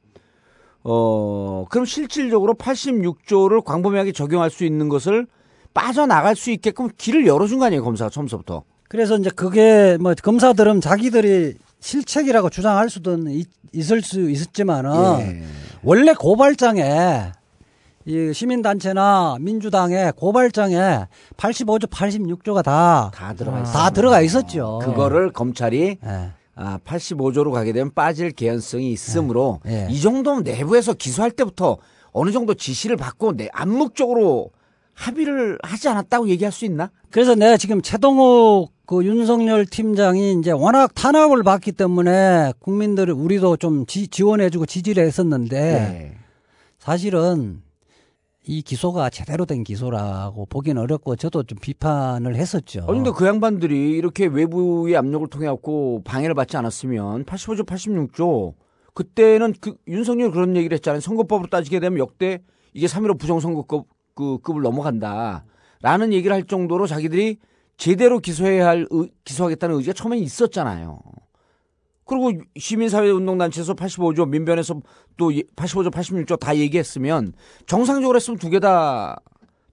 어, 그럼 실질적으로 86조를 광범위하게 적용할 수 있는 것을 빠져나갈 수 있게끔 길을 열어준 거 아니에요, 검사가 처음부터. 그래서 이제 그게 뭐 검사들은 자기들이 실책이라고 주장할 수도 있- 있을 수 있었지만은 예. 원래 고발장에 이 시민단체나 민주당의 고발장에 85조, 86조가 다, 다 들어가 있어요. 다 들어가 있었죠. 그거를 검찰이 예. 아, 85조로 가게 되면 빠질 개연성이 있으므로 예. 이 정도면 내부에서 기소할 때부터 어느 정도 지시를 받고 내 암묵적으로 합의를 하지 않았다고 얘기할 수 있나? 그래서 내가 지금 최동욱 그 윤석열 팀장이 이제 워낙 탄압을 받기 때문에 국민들을 우리도 좀 지, 지원해주고 지지를 했었는데 네. 사실은 이 기소가 제대로 된 기소라고 보기는 어렵고 저도 좀 비판을 했었죠. 근데 그 양반들이 이렇게 외부의 압력을 통해 갖고 방해를 받지 않았으면 85조, 86조 그때는 그 윤석열 그런 얘기를 했잖아요. 선거법으로 따지게 되면 역대 이게 3.15 부정선거급 그 급을 넘어간다. 라는 얘기를 할 정도로 자기들이 제대로 기소해야 할 의- 기소하겠다는 의지가 처음에 있었잖아요. 그리고 시민사회운동단체에서 85조 민변에서 또 85조 86조 다 얘기했으면 정상적으로 했으면 두 개 다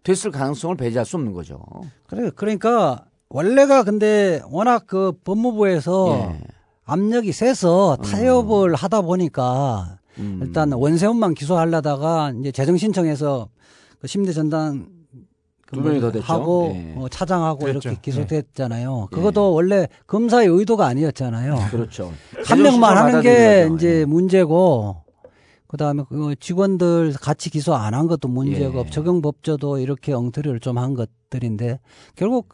됐을 가능성을 배제할 수 없는 거죠. 그래 그러니까 원래가 근데 워낙 그 법무부에서 예. 압력이 세서 타협을 하다 보니까 음. 일단 원세훈만 기소하려다가 이제 재정 신청해서 그 심대 전단 그 두 명이 더 됐죠. 하고 예. 어, 차장하고 그랬죠. 이렇게 기소됐잖아요. 그것도 원래 검사의 의도가 아니었잖아요. 그렇죠. 한 명만 하는 게. 이제 문제고 그다음에 그 직원들 같이 기소 안 한 것도 문제고 예. 적용 법조도 이렇게 엉터리를 좀 한 것들인데 결국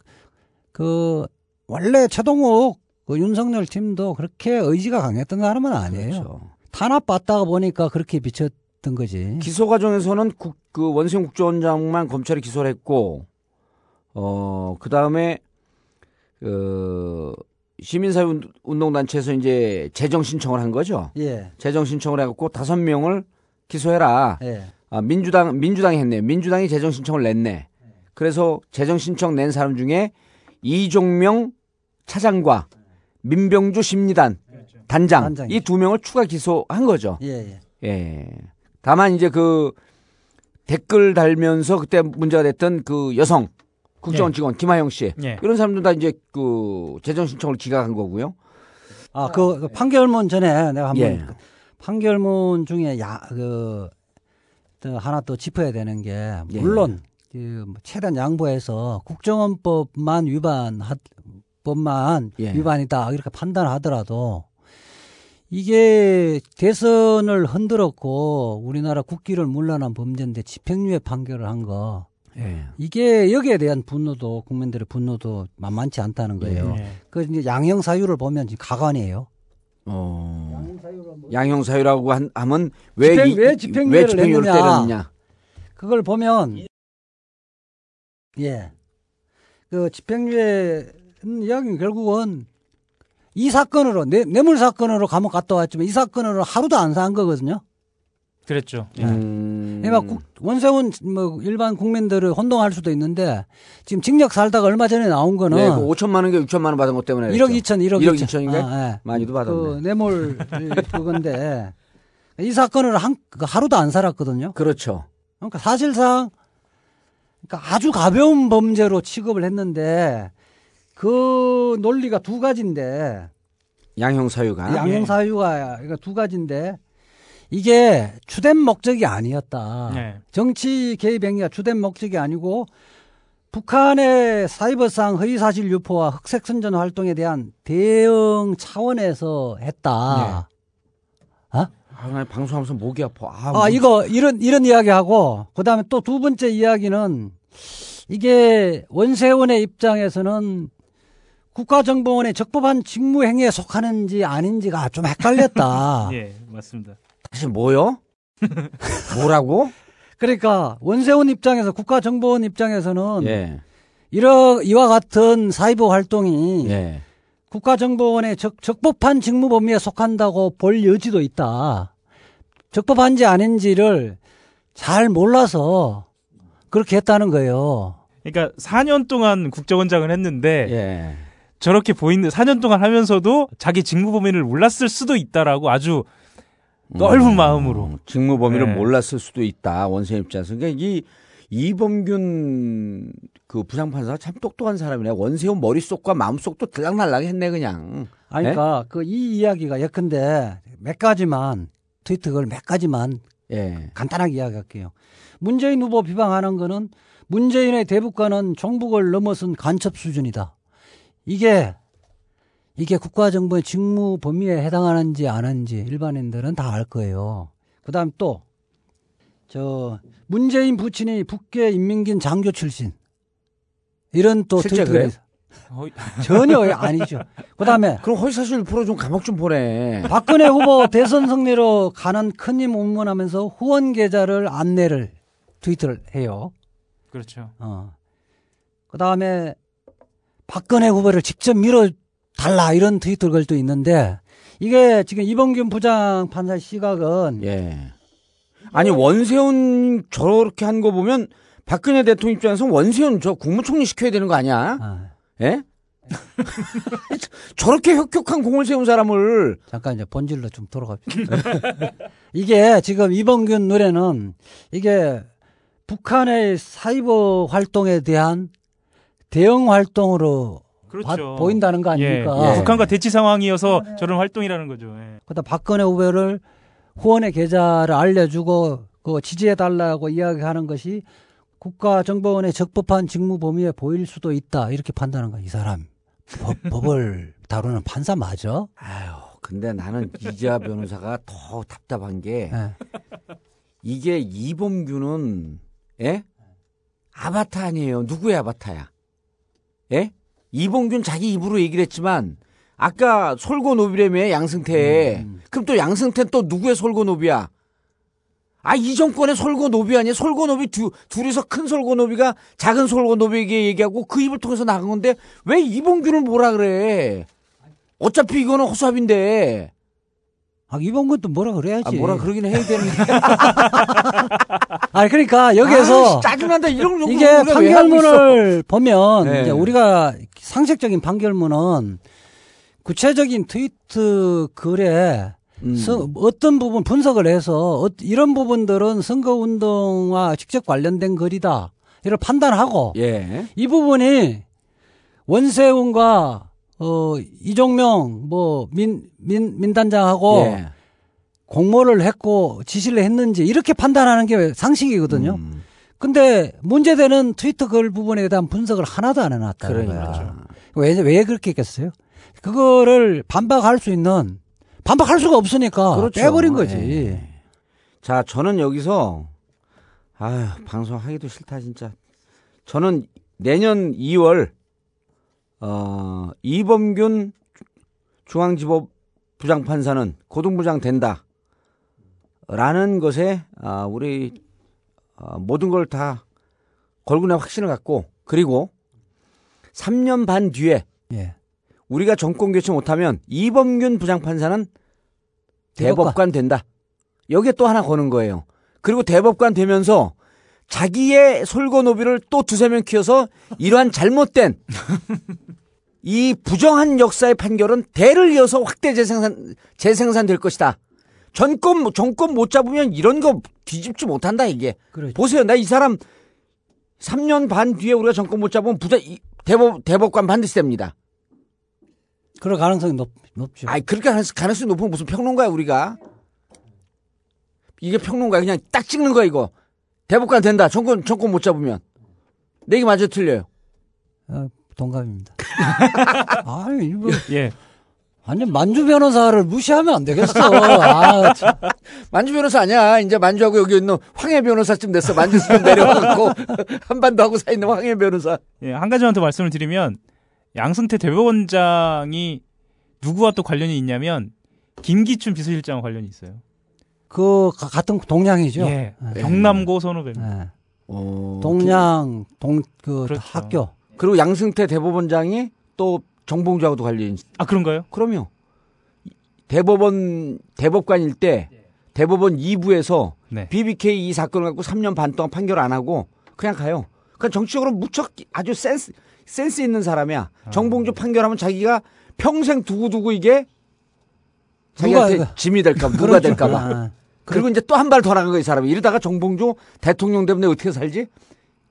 그 원래 최동욱 그 윤석열 팀도 그렇게 의지가 강했던 사람은 아니에요. 그렇죠. 탄압 받다가 보니까 그렇게 비쳤 던 거지. 기소 과정에서는 국, 그 원세훈 국정원장만 검찰이 기소를 했고, 어, 그 다음에, 그, 시민사회 운동단체에서 이제 재정 신청을 한 거죠. 예. 재정 신청을 해갖고 다섯 명을 기소해라. 예. 아, 민주당, 민주당이 했네요. 민주당이 재정 신청을 냈네. 그래서 재정 신청 낸 사람 중에 이종명 차장과 민병주 심리단 단장 단장이죠. 이두 명을 추가 기소한 거죠. 예, 예. 예. 다만 이제 그 댓글 달면서 그때 문제가 됐던 그 여성 국정원 예. 직원 김하영 씨 예. 이런 사람들 다 이제 그 재정 신청을 기각한 거고요. 아, 그, 그 판결문 전에 내가 한번 예. 그 판결문 중에 야, 그, 또 하나 또 짚어야 되는 게 예. 물론 그 최대한 양보해서 국정원법만 위반 법만 예. 위반이다 이렇게 판단하더라도 이게 대선을 흔들었고 우리나라 국기를 물러난 범죄인데 집행유예 판결을 한 거 예. 이게 여기에 대한 분노도 국민들의 분노도 만만치 않다는 거예요. 예. 그 이제 양형 사유를 보면 지금 가관이에요. 어. 양형 사유라고 한, 하면 왜, 집행- 이- 왜 집행유예를 왜 집행유예를. 때렸느냐. 그걸 보면 예. 그 집행유예 이야기는 결국은 이 사건으로 뇌, 뇌물 사건으로 감옥 갔다 왔지만 이 사건으로 하루도 안 산 거거든요. 그랬죠. 예. 음. 그러니까 국- 원세훈 뭐 일반 국민들을 혼동할 수도 있는데 지금 징역 살다가 얼마 전에 나온 거는 네, 그 5천만 원인가 6천만 원 받은 것 때문에 1억 그랬죠. 2천, 1억 1억 2천. 2천인가? 아, 예. 많이도 받았네. 그 뇌물 그건데 이 사건을 한그 하루도 안 살았거든요. 그렇죠. 그러니까 사실상 그러니까 아주 가벼운 범죄로 취급을 했는데 그 논리가 두 가지인데 양형 사유가 양형 사유가 그러니까 두 가지인데 이게 주된 목적이 아니었다. 네. 정치 개입 행위가 주된 목적이 아니고 북한의 사이버상 허위사실 유포와 흑색 선전 활동에 대한 대응 차원에서 했다. 아, 나 방송하면서 목이 아파. 아, 아, 이거 이런 이런 이야기하고 그다음에 또 두 번째 이야기는 이게 원세훈의 입장에서는 국가정보원의 적법한 직무 행위에 속하는지 아닌지가 좀 헷갈렸다. 예, 맞습니다. 다시 뭐요? 뭐라고? 그러니까 원세훈 입장에서 국가정보원 입장에서는 예. 이러 이와 같은 사이버 활동이 예. 국가정보원의 적, 적법한 직무 범위에 속한다고 볼 여지도 있다. 적법한지 아닌지를 잘 몰라서 그렇게 했다는 거예요. 그러니까 4년 동안 국정원장을 했는데 예. 저렇게 보이는 4년 동안 하면서도 자기 직무 범위를 몰랐을 수도 있다라고 아주 넓은 마음으로 직무 범위를 네. 몰랐을 수도 있다. 원세 입장에서. 그러니까 이 이범균 그 부장판사가 참 똑똑한 사람이네. 원세훈 머릿속과 마음속도 들락날락 했네 그냥. 아니, 그러니까 그 이 이야기가 예컨대 몇 가지만 트위터 걸몇 가지만 예. 간단하게 이야기할게요. 문재인 후보 비방하는 거는 문재인의 대북과는 종북을 넘어선 간첩 수준이다. 이게 이게 국가정보의 직무 범위에 해당하는지 안 하는지 일반인들은 다 알 거예요. 그다음 또 저 문재인 부친이 북계 인민군 장교 출신 이런 또 실제? 있- 전혀 아니죠. 그다음에 그럼 허위사실 풀어 좀 감옥 좀 보내. 박근혜 후보 대선 승리로 가는 큰힘 운문하면서 후원 계좌를 안내를 트위터를 해요. 그렇죠. 어. 그 다음에 박근혜 후보를 직접 밀어 달라 이런 트위터 글도 있는데 이게 지금 이범균 부장 판사 시각은 예. 아니 원세훈 저렇게 한 거 보면 박근혜 대통령 입장에서 원세훈 저 국무총리 시켜야 되는 거 아니야? 예? 저렇게 혁혁한 공을 세운 사람을 잠깐 이제 본질로 좀 돌아갑시다. 이게 지금 이범균 노래는 이게 북한의 사이버 활동에 대한 대응 활동으로 그렇죠. 봐- 보인다는 거 아닙니까? 예, 예. 북한과 대치 상황이어서 저런 활동이라는 거죠. 예. 그다 박근혜 후보를 후원의 계좌를 알려주고 그 지지해 달라고 이야기하는 것이 국가정보원의 적법한 직무 범위에 보일 수도 있다 이렇게 판단한 거야 이 사람 법, 법을 다루는 판사 맞아? 아유 근데 나는 이자 변호사가 더 답답한 게 예. 이게 이범규는 예? 아바타 아니에요. 누구의 아바타야? 예? 이범균 자기 입으로 얘기를 했지만 아까 솔고 노비라며 양승태. 그럼 또 양승태 또 누구의 솔고 노비야? 아, 이 정권의 솔고 노비 아니야? 솔고 노비 두, 둘이서 큰 솔고 노비가 작은 솔고 노비에게 얘기하고 그 입을 통해서 나간 건데 왜 이범균을 뭐라 그래? 어차피 이거는 허수아비인데. 아, 이범균도 뭐라 그래야지. 아, 뭐라 그러긴 해야 되는데. 아니 그러니까 여기에서 아, 짜증난다. 이런 이게 판결문을 보면 네. 이제 우리가 상식적인 판결문은 구체적인 트위트 글에 음. 서- 어떤 부분 분석을 해서 어- 이런 부분들은 선거 운동과 직접 관련된 글이다. 이를 판단하고 예. 이 부분이 원세훈과 어 이종명 뭐 민 민 민단장하고 예. 공모를 했고 지시를 했는지 이렇게 판단하는 게 상식이거든요. 음. 근데 문제되는 트위터 글 부분에 대한 분석을 하나도 안 해놨다는 그러니까. 거야. 왜, 왜 그렇게 했겠어요? 그거를 반박할 수 있는 반박할 수가 없으니까 그렇죠. 빼버린 거지. 예. 자, 저는 여기서 아유, 방송하기도 싫다 진짜. 저는 내년 2월 어, 이범균 중앙지법 부장판사는 고등부장 된다. 라는 것에 아, 우리 어, 모든 걸 다 걸고 내 확신을 갖고 그리고 3년 반 뒤에 예. 우리가 정권 교체 못하면 이범균 부장판사는 대법관 된다. 여기에 또 하나 거는 거예요. 그리고 대법관 되면서 자기의 솔고노비를 또 두세 명 키워서 이러한 잘못된 이 부정한 역사의 판결은 대를 이어서 확대 재생산 재생산 될 것이다. 정권 정권 못 잡으면 이런 거 뒤집지 못한다 이게. 그렇죠. 보세요. 나 이 사람 3년 반 뒤에 우리가 정권 못 잡으면 부자 이- 대법 대법관 반드시 됩니다. 그럴 가능성이 높, 높죠. 아이 그렇게 가능성- 가능성이 높으면 무슨 평론가야 우리가. 이게 평론가야 그냥 딱 찍는 거야 이거. 대법관 된다. 정권 정권 못 잡으면. 내 얘기 맞아 틀려요. 어, 동감입니다. 아니, 이거 예. 완전 만주 변호사를 무시하면 안 되겠어. 아, 참. 만주 변호사 아니야. 이제 만주하고 여기 있는 황해 변호사쯤 됐어. 만주 수준 내려가고 한반도 하고 사 있는 황해 변호사. 예, 한 가지만 더 말씀을 드리면 양승태 대법원장이 누구와 또 관련이 있냐면 김기춘 비서실장과 관련이 있어요. 그 가- 같은 동양이죠. 예. 예. 경남고 선후배입니다. 예. 어, 동양 동 그 그렇죠. 학교. 그리고 양승태 대법원장이 또 정봉주하고도 관련이 있아 그런가요? 그럼요. 대법원 대법관일 때 대법원 2부에서 네. BBK 이 사건을 갖고 3년 반 동안 판결 안 하고 그냥 가요. 그러니까 정치적으로 무척 아주 센스 센스 있는 사람이야. 아. 정봉주 판결하면 자기가 평생 두고두고 이게 자기한테 누가 짐이 될까 봐 누가 그렇죠. 될까 봐. 아, 그리고 이제 또 한 발 더 나간 거야 이 사람이. 이러다가 정봉주 대통령 때문에 어떻게 살지?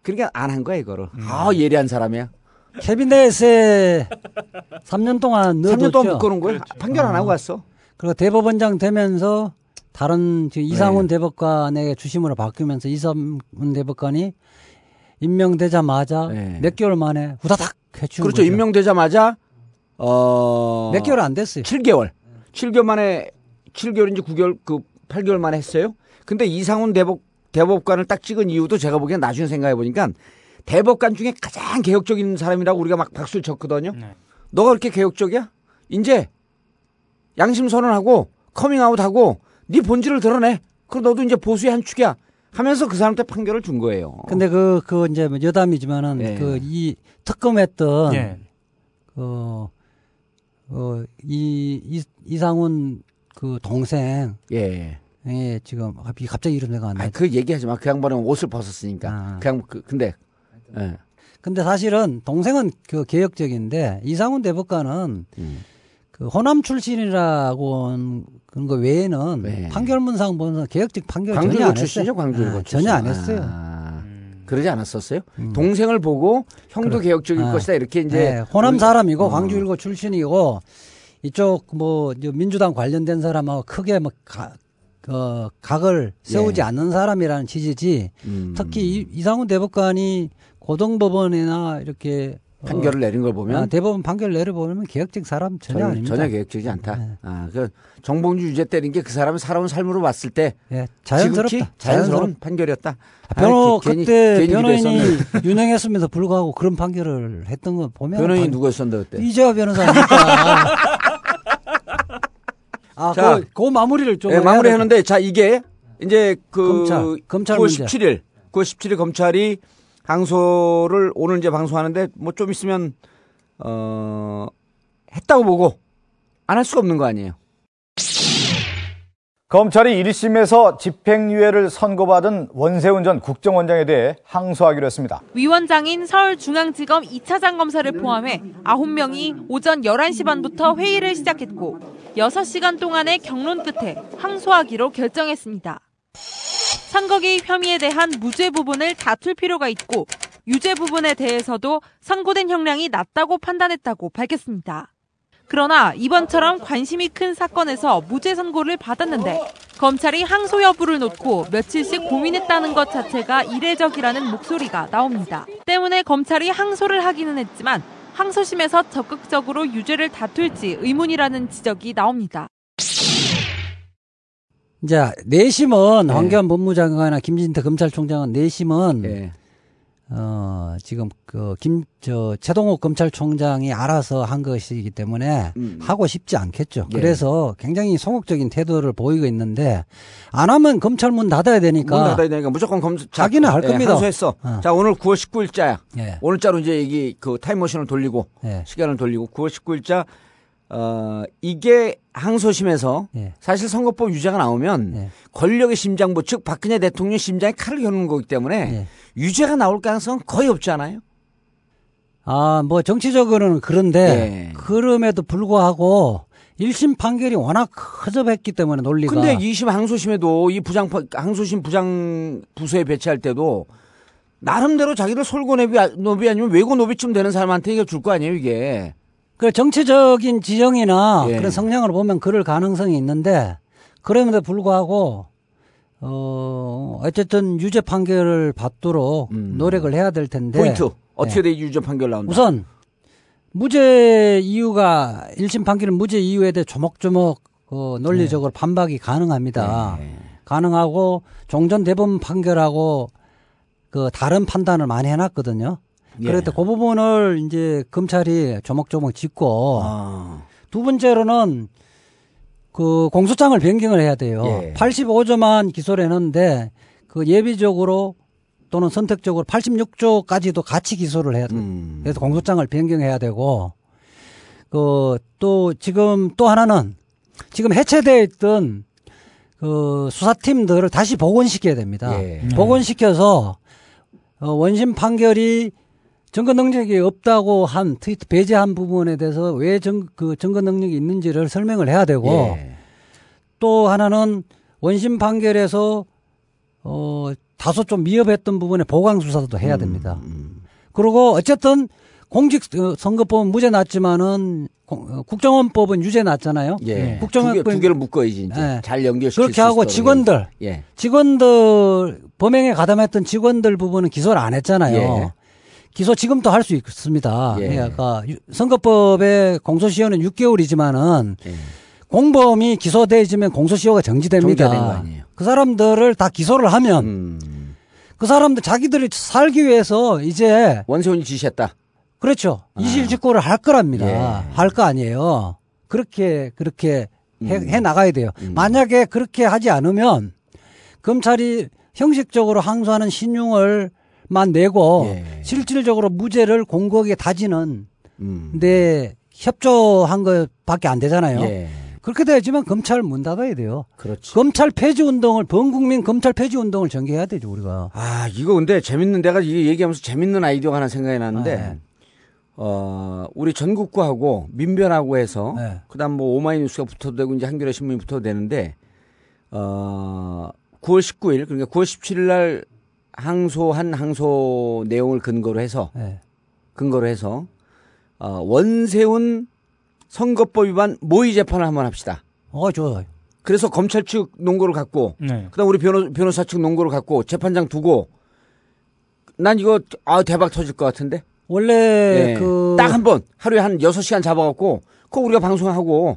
그러니까 안 한 거야 이거를. 음. 아 예리한 사람이야. 캐비넷에 3년 동안 넣어뒀죠. 3년 동안 묶어놓은 거야. 판결 안 하고 갔어. 그리고 대법원장 되면서 다른 지금 네. 이상훈 대법관에게 주심으로 바뀌면서 이상훈 대법관이 임명되자마자 네. 몇 개월 만에 후다닥 해치운 그렇죠. 거죠. 임명되자마자 어 몇 개월 안 됐어요. 7개월. 7개월 만에 7개월인지 9개월 그 8개월 만에 했어요. 근데 이상훈 대법 대법관을 딱 찍은 이유도 제가 보기엔 나중에 생각해 보니까 대법관 중에 가장 개혁적인 사람이라고 우리가 막 박수를 쳤거든요. 네. 너가 그렇게 개혁적이야? 이제 양심 선언하고 커밍아웃하고 네 본질을 드러내. 그럼 너도 이제 보수의 한 축이야. 하면서 그 사람한테 판결을 준 거예요. 근데 그, 그 이제 뭐 여담이지만은 네. 그이 특검했던 예. 그, 어, 이, 이, 이상훈 그 동생. 예. 예, 지금 갑자기- 갑자기 이름 내가 안 나. 아, 그 얘기하지 마. 그 양반은 옷을 벗었으니까. 아. 그냥 그 근데 예. 근데 사실은 동생은 그 개혁적인데 이상훈 대법관은 음. 그 호남 출신이라고 그런 거 외에는 네. 판결문상 보면 개혁적 판결 전혀 안 출신이죠, 했어요. 광주일보 아. 전혀 안 했어요. 아, 그러지 않았었어요? 동생을 보고 형도 그래. 개혁적일 아. 것이다 이렇게 이제 네, 호남 사람이고 어. 광주 일고 출신이고 이쪽 뭐 민주당 관련된 사람하고 크게 뭐 가, 어, 각을 세우지 예. 않는 사람이라는 취지지. 음. 특히 이, 이상훈 대법관이 고등법원이나 이렇게 어, 판결을 내린 걸 보면 아, 대법원 판결 내려보면 개혁적 사람 전혀, 전혀, 아닙니다. 전혀 개혁적이지 않다. 네. 아, 그 정봉주 유죄 때린 게 그 사람이 살아온 삶으로 봤을 때 예, 자연스럽다. 지극히 자연스러운 판결이었다. 아, 변호 기- 괜히- 그때 괜히 변호인이. 유능했음에도 불구하고 그런 판결을 했던 거 보면 변호인이 반- 누구였었는데 그때? 이재화 변호사니까. 아, 자, 그, 그 마무리를 좀 예, 해야 마무리 하는데 자 이게 이제 그 검찰, 검찰 9월 문제. 17일 9월 17일 검찰이 항소를 오늘 이제 방송하는데 뭐 좀 있으면 어 했다고 보고 안 할 수가 없는 거 아니에요. 검찰이 1심에서 집행유예를 선고받은 원세훈 전 국정원장에 대해 항소하기로 했습니다. 위 원장인 서울중앙지검 2차장 검사를 포함해 9명이 오전 11시 반부터 회의를 시작했고 6시간 동안의 경론 끝에 항소하기로 결정했습니다. 선거 개입 혐의에 대한 무죄 부분을 다툴 필요가 있고 유죄 부분에 대해서도 선고된 형량이 낮다고 판단했다고 밝혔습니다. 그러나 이번처럼 관심이 큰 사건에서 무죄 선고를 받았는데 검찰이 항소 여부를 놓고 며칠씩 고민했다는 것 자체가 이례적이라는 목소리가 나옵니다. 때문에 검찰이 항소를 하기는 했지만 항소심에서 적극적으로 유죄를 다툴지 의문이라는 지적이 나옵니다. 이제 내심은 네. 황교안 법무장관이나 김진태 검찰총장은 내심은 예. 어, 지금 그 김 저 최동욱 검찰총장이 알아서 한 것이기 때문에 음. 하고 싶지 않겠죠. 예. 그래서 굉장히 소극적인 태도를 보이고 있는데 안 하면 검찰 문 닫아야 되니까 문 닫아야 되니까 무조건 검사 자기는 할 겁니다. 항소했어. 어. 자 오늘 9월 19일자야. 예. 오늘자로 이제 이게 그 타임머신을 돌리고 예. 시간을 돌리고 9월 19일자 어 이게 항소심에서 예. 사실 선거법 유죄가 나오면 권력의 심장부 즉 박근혜 대통령 심장에 칼을 겨누는 거기 때문에 예. 유죄가 나올 가능성은 거의 없지 않아요? 아, 뭐 정치적으로는 그런데 예. 그럼에도 불구하고 1심 판결이 워낙 허접했기 때문에 논리가 근데 2심 항소심에도 이 부장 항소심 부장 부서에 배치할 때도 나름대로 자기를 솔고 노비, 노비 아니면 외고 노비쯤 되는 사람한테 이거 줄 거 아니에요 이게. 그 정치적인 지형이나 예. 그런 성향을 보면 그럴 가능성이 있는데 그럼에도 불구하고 어 어쨌든 유죄 판결을 받도록 노력을 해야 될 텐데 음. 포인트 어떻게 예. 돼 유죄 판결 나온다. 우선 무죄 이유가 1심 판결은 무죄 이유에 대해 조목조목 어, 논리적으로 네. 반박이 가능합니다. 가능하고 종전 대법원 판결하고 그 다른 판단을 많이 해놨거든요. 예. 때그 부분을 이제 검찰이 조목조목 짚고 아. 두 번째로는 그 공소장을 변경을 해야 돼요. 예. 85조만 기소를 했는데 그 예비적으로 또는 선택적으로 86조까지도 같이 기소를 해야 돼요. 음. 그래서 공소장을 변경해야 되고 그 또 지금 또 하나는 지금 해체되어 있던 그 수사팀들을 다시 복원시켜야 됩니다. 예. 복원시켜서 어, 원심 판결이 증거 능력이 없다고 한 트위트 배제한 부분에 대해서 왜 정, 그 증거 능력이 있는지를 설명을 해야 되고 예. 또 하나는 원심 판결에서 어 다소 좀 미흡했던 부분에 보강 수사도 해야 됩니다. 그리고 어쨌든 공직 어, 선거법은 무죄 났지만은 공- 어, 국정원법은 유죄 났잖아요. 예. 국정원법 두, 개, 두 개를 묶어야지 이제 예. 잘 연결시킬 그렇게 수 하고. 직원들 예. 직원들 범행에 가담했던 직원들 부분은 기소를 안 했잖아요. 예. 기소 지금도 할 수 있습니다. 예. 그러니까 유- 선거법의 공소시효는 6개월이지만은 예. 공범이 기소되어지면 공소시효가 정지됩니다. 그 사람들을 다 기소를 하면 음. 그 사람들 자기들이 살기 위해서 이제 원세훈이 지시했다. 그렇죠. 이실직고를 할 거랍니다. 예. 할거 아니에요. 그렇게 그렇게 해, 음. 해 나가야 돼요. 만약에 그렇게 하지 않으면 검찰이 형식적으로 항소하는 신용을 만 내고 예. 실질적으로 무죄를 공고하게 다지는 음. 데 협조한 것밖에 안 되잖아요. 예. 그렇게 되지만 검찰 문 닫아야 돼요. 그렇지. 검찰 폐지 운동을 범국민 검찰 폐지 운동을 전개해야 되죠 우리가. 아, 이거 근데 재밌는 내가 이게 얘기하면서 재밌는 아이디어가 하나 생각이 났는데 네. 어, 우리 전국구하고 민변하고 해서 네. 그다음 뭐 오마이뉴스가 붙어도 되고 이제 한겨레 신문이 붙어도 되는데 어, 9월 19일 그러니까 9월 17일 날 항소한 항소 내용을 근거로 해서 네. 근거로 해서 어, 원세훈 선거법 위반 모의 재판을 한번 합시다. 어 좋아요. 그래서 검찰 측 논거를 갖고 네. 그다음 우리 변호, 변호사 측 논거를 갖고 재판장 두고 난 이거 아 대박 터질 것 같은데. 원래 그딱 한 번 하루에 한 6시간 잡아 갖고 그거 우리가 방송하고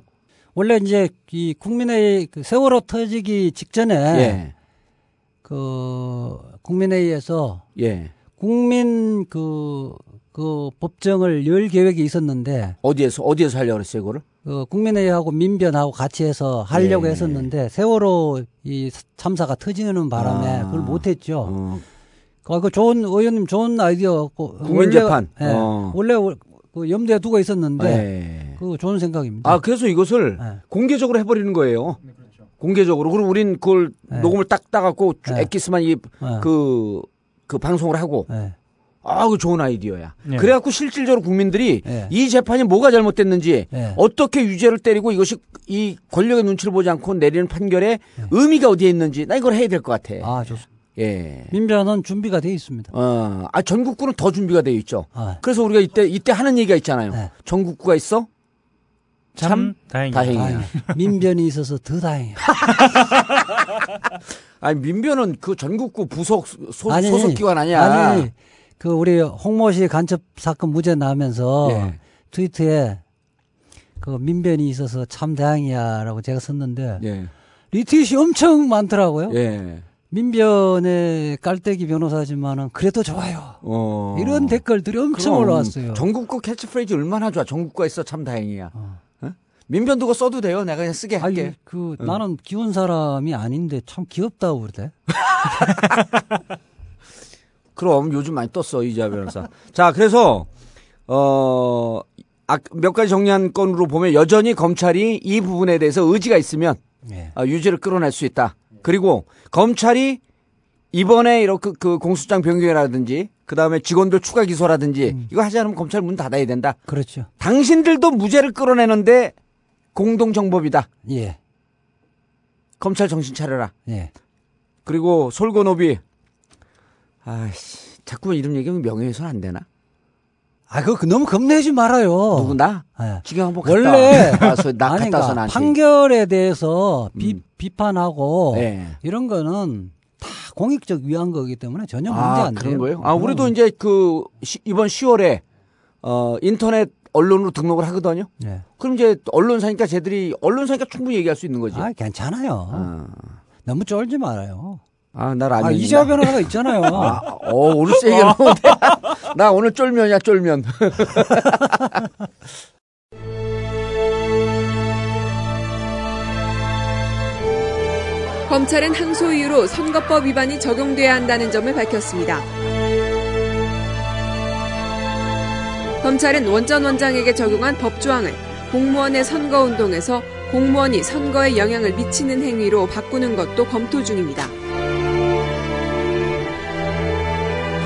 원래 이제 이 국민의 그 세월호 터지기 직전에 예. 그 국민회의에서 예. 국민 그, 그 법정을 열 계획이 있었는데 어디에서 어디에서 하려고 그랬어요, 그거를? 그 국민회의하고 민변하고 같이 해서 하려고 예. 했었는데 세월호 이 참사가 터지는 바람에 아. 그걸 못 했죠. 어. 그, 그 좋은 의원님 좋은 아이디어고 국민 재판. 예, 어. 원래 그 염두에 두고 있었는데 예. 그 좋은 생각입니다. 아, 그래서 이것을 네. 공개적으로 해버리는 거예요. 공개적으로. 그리고 우린 그걸 네. 녹음을 딱 따갖고 네. 엑기스만 이, 네. 그, 그 방송을 하고. 네. 아, 그 좋은 아이디어야. 네. 그래갖고 실질적으로 국민들이 네. 이 재판이 뭐가 잘못됐는지 네. 어떻게 유죄를 때리고 이것이 이 권력의 눈치를 보지 않고 내리는 판결에 의미가 어디에 있는지 나 이걸 해야 될 것 같아. 아 좋습니다. 예. 민변은 준비가 돼 있습니다. 어, 아, 전국구는 더 준비가 되어 있죠. 아. 그래서 우리가 이때, 이때 하는 얘기가 있잖아요. 네. 전국구가 있어? 참 다행이다. 다행이야. 아니, 민변이 있어서 더 다행이야. 아니, 민변은 그 전국구 부속 소, 아니, 소속 기관 아니야. 아니, 그 우리 홍모 씨 간첩 사건 무죄 나면서 예. 트위터에 그 민변이 있어서 참 다행이야라고 제가 썼는데 예. retweet이 엄청 많더라고요. 예. 민변의 깔때기 변호사지만은 그래도 좋아요. 어. 이런 댓글들이 엄청 그럼 올라왔어요. 전국구 캐치프레이즈 얼마나 좋아. 전국구가 있어 참 다행이야. 어? 민변 두고 써도 돼요. 내가 그냥 쓰게 할게. 아니, 그 응. 나는 귀여운 사람이 아닌데 참 귀엽다고 그러대. 그럼 요즘 많이 떴어 이자 변호사. 자 그래서 어. 아, 몇 가지 정리한 건으로 보면 여전히 검찰이 이 부분에 대해서 의지가 있으면 예. 어, 유죄를 끌어낼 수 있다. 그리고 검찰이 이번에 이렇게 그 공수장 변경이라든지 그 다음에 직원들 추가 기소라든지 이거 하지 않으면 검찰 문 닫아야 된다. 그렇죠. 당신들도 무죄를 끌어내는데 공동 정법이다. 예. 검찰 정신 차려라. 예. 그리고 솔고노비 아씨 자꾸 이름 얘기하면 명예훼손 안 되나? 아, 그거 너무 겁내지 말아요. 누구 나? 예. 지금 한번 원래 와서 나 아니, 갔다 와서 그러니까 판결에 대해서 비, 비판하고 네. 이런 거는 다 공익적 위한 거기 때문에 전혀 문제 아, 안 돼요. 그런 거예요? 아, 우리도 그럼. 이제 그 시- 이번 10월에 어 인터넷 언론으로 등록을 하거든요. 네. 그럼 이제 언론사니까 쟤들이 언론사니까 충분히 얘기할 수 있는 거지. 아, 괜찮아요. 너무 쫄지 말아요. 아, 나 라면. 아, 이재화 변호사가 있잖아요. 아, 어, 오늘 세게 나오는데. 나 오늘 쫄면이야, 쫄면. 검찰은 항소 이유로 선거법 위반이 적용돼야 한다는 점을 밝혔습니다. 검찰은 원전 원장에게 적용한 법조항을 공무원의 선거운동에서 공무원이 선거에 영향을 미치는 행위로 바꾸는 것도 검토 중입니다.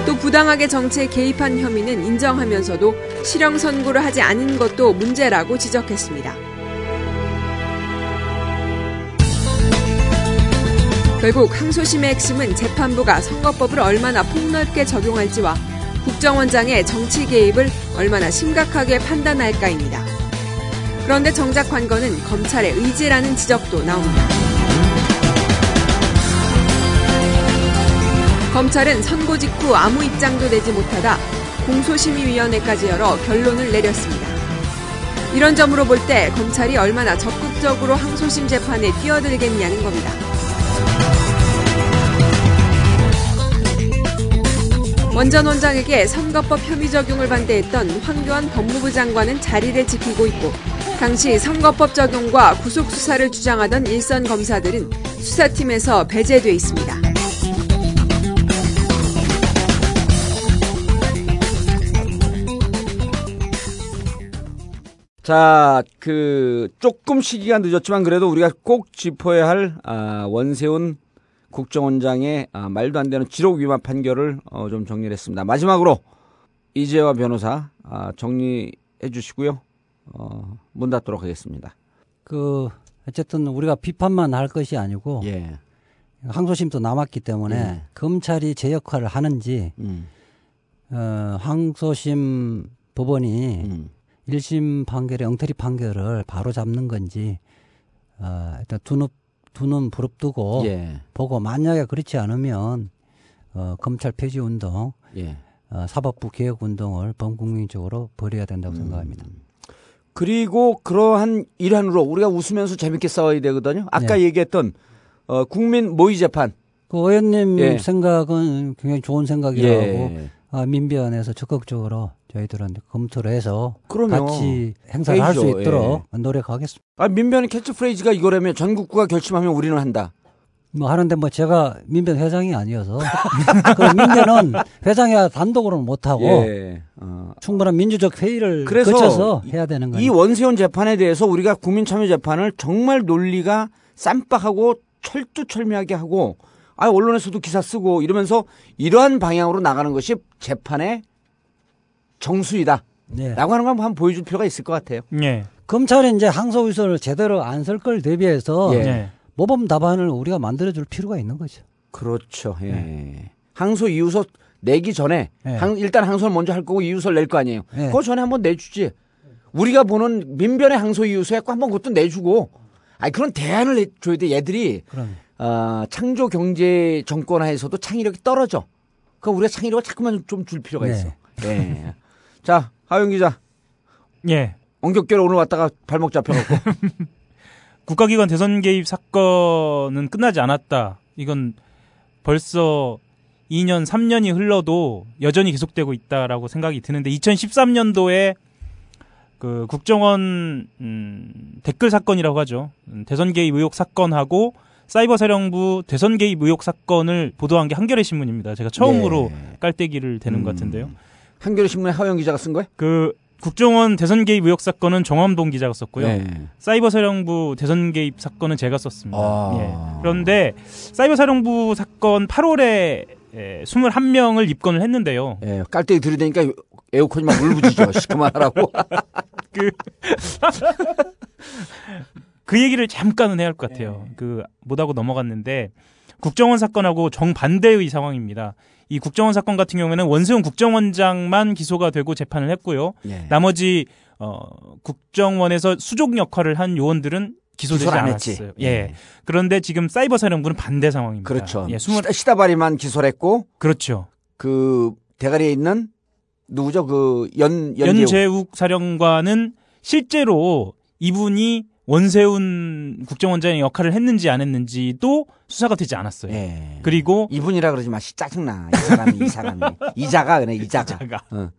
또 부당하게 정치에 개입한 혐의는 인정하면서도 실형 선고를 하지 않은 것도 문제라고 지적했습니다. 결국 항소심의 핵심은 재판부가 선거법을 얼마나 폭넓게 적용할지와 국정원장의 정치 개입을 얼마나 심각하게 판단할까입니다. 그런데 정작 관건은 검찰의 의지라는 지적도 나옵니다. 검찰은 선고 직후 아무 입장도 내지 못하다 공소심의위원회까지 열어 결론을 내렸습니다. 이런 점으로 볼 때 검찰이 얼마나 적극적으로 항소심 재판에 뛰어들겠냐는 겁니다. 원전 원장에게 선거법 혐의 적용을 반대했던 황교안 법무부 장관은 자리를 지키고 있고 당시 선거법 적용과 구속 수사를 주장하던 일선 검사들은 수사팀에서 배제돼 있습니다. 자, 그, 조금 시기가 늦었지만 그래도 우리가 꼭 짚어야 할, 아, 원세훈 국정원장의 아, 말도 안 되는 지록 위반 판결을 어, 좀 정리를 했습니다. 마지막으로 이재화 변호사 아, 정리해 주시고요. 어, 문 닫도록 하겠습니다. 그 어쨌든 우리가 비판만 할 것이 아니고 예. 항소심도 남았기 때문에 예. 검찰이 제 역할을 하는지 음. 어, 항소심 법원이 음. 일 1심 판결의 엉터리 판결을 바로 잡는 건지 어, 일단 두눈 두 눈 부릅뜨고 예. 보고 만약에 그렇지 않으면 어, 검찰 폐지 운동, 예. 어, 사법부 개혁 운동을 범국민적으로 벌여야 된다고 생각합니다. 그리고 그러한 일환으로 우리가 웃으면서 재밌게 싸워야 되거든요. 아까 네. 얘기했던 어, 국민 모의 재판. 그 의원님 예. 생각은 굉장히 좋은 생각이라고 예. 아, 민변에서 적극적으로 저희들은 검토를 해서 그럼요. 같이 행사를 할 수. 있도록 노력하겠습니다. 아, 민변의 캐치프레이즈가 이거라면 전국구가 결심하면 우리는 한다. 뭐 하는데 뭐 제가 민변 회장이 아니어서 그 민변은 회장이야 단독으로는 못하고 예. 어. 충분한 민주적 회의를 거쳐서 해야 되는 거예요. 이 원세훈 재판에 대해서 우리가 국민참여 재판을 정말 논리가 쌈박하고 철두철미하게 하고 아 언론에서도 기사 쓰고 이러면서 이러한 방향으로 나가는 것이 재판의 정수이다. 네. 라고 하는 걸 한번 보여줄 필요가 있을 것 같아요. 예. 검찰이 이제 항소 의소를 제대로 안 쓸 걸 대비해서 예. 예. 모범 답안을 우리가 만들어줄 필요가 있는 거죠. 그렇죠. 예. 항소 이유서 내기 전에 예. 항- 일단 항소를 먼저 할 거고 이유서를 낼 거 아니에요. 예. 그 전에 한번 내주지. 우리가 보는 민변의 항소 이유서에 꼭 한번 그것도 내주고. 아니 그런 대안을 내- 줘야 돼. 얘들이 그럼 어, 창조 경제 정권하에서도 창의력이 떨어져. 그러니까 우리가 창의력을 자꾸만 좀 줄 필요가 네. 있어. 예. 자, 하영 기자. 예. 엉겹결에 오늘 왔다가 발목 잡혀갖고. 국가기관 대선 개입 사건은 끝나지 않았다. 이건 벌써 2년, 3년이 흘러도 여전히 계속되고 있다라고 생각이 드는데 2013년도에 그 국정원 음, 댓글 사건이라고 하죠. 음, 대선 개입 의혹 사건하고 사이버 사령부 대선 개입 의혹 사건을 보도한 게 한겨레 신문입니다. 제가 처음으로 네. 깔때기를 대는 것 같은데요. 한겨레 신문의 하영 기자가 쓴 거예요? 그 국정원 대선 개입 의혹 사건은 정암동 기자가 썼고요. 네. 사이버 사령부 대선 개입 사건은 제가 썼습니다. 아. 예. 그런데 사이버 사령부 사건 8월에 에, 21명을 입건을 했는데요. 예, 깔때기 들이대니까 에어컨이 막 울부짖어. 시 그만하라고. 그, 그 얘기를 잠깐은 해야 할 것 같아요. 그, 못하고 넘어갔는데, 국정원 사건하고 정반대의 상황입니다. 이 국정원 사건 같은 경우에는 원세훈 국정원장만 기소가 되고 재판을 했고요. 예. 나머지, 어, 국정원에서 수족 역할을 한 요원들은 기소되지. 않았어요. 예. 그런데 지금 사이버 사령부는 반대 상황입니다. 그렇죠. 예, 시다, 시다바리만 기소를 했고. 그렇죠. 그 대가리에 있는 누구죠? 그 연, 연재욱. 연재욱 사령관은 실제로 이분이 원세훈 국정원장의 역할을 했는지 안 했는지도 수사가 되지 않았어요. 예. 그리고 이분이라 그러지 마. 씨, 짜증나. 이 사람이, 이 사람이. 이자가, 그래, 이자가. 이자가. 어.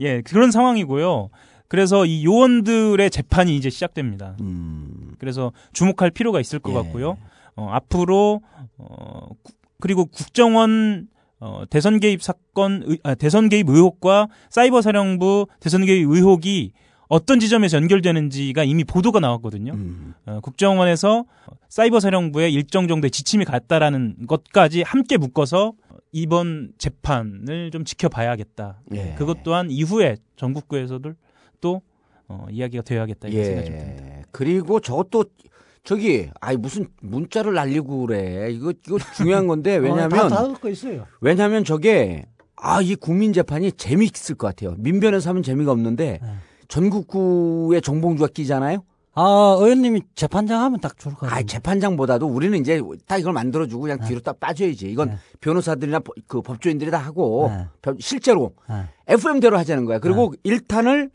예, 그런 상황이고요. 그래서 이 요원들의 재판이 이제 시작됩니다. 음. 그래서 주목할 필요가 있을 것 예. 같고요. 어, 앞으로 어, 구- 그리고 국정원 어, 대선 개입 사건, 의- 아, 대선 개입 의혹과 사이버 사령부 대선 개입 의혹이 어떤 지점에서 연결되는지가 이미 보도가 나왔거든요. 음. 어, 국정원에서 사이버 사령부에 일정 정도의 지침이 갔다라는 것까지 함께 묶어서 이번 재판을 좀 지켜봐야겠다. 예. 그것 또한 이후에 전국구에서도 또 어, 이야기가 되어야겠다 이런 생각이 좀 듭니다. 예. 그리고 저것도 저기 아이 무슨 문자를 날리고 그래. 이거 이거 중요한 건데 왜냐면 어, 다 듣고 있어요. 왜냐면 저게 아 이 국민 재판이 재미있을 것 같아요. 민변에서 하면 재미가 없는데 네. 전국구에 정봉주가 끼잖아요. 아, 의원님이 재판장 하면 딱 좋을 것 같아요. 아 재판장보다도 우리는 이제 딱 이걸 만들어주고 그냥 뒤로 딱 빠져야지. 이건 변호사들이나 법- 그 법조인들이 다 하고 별- 실제로 FM대로 하자는 거야. 그리고 일 1탄을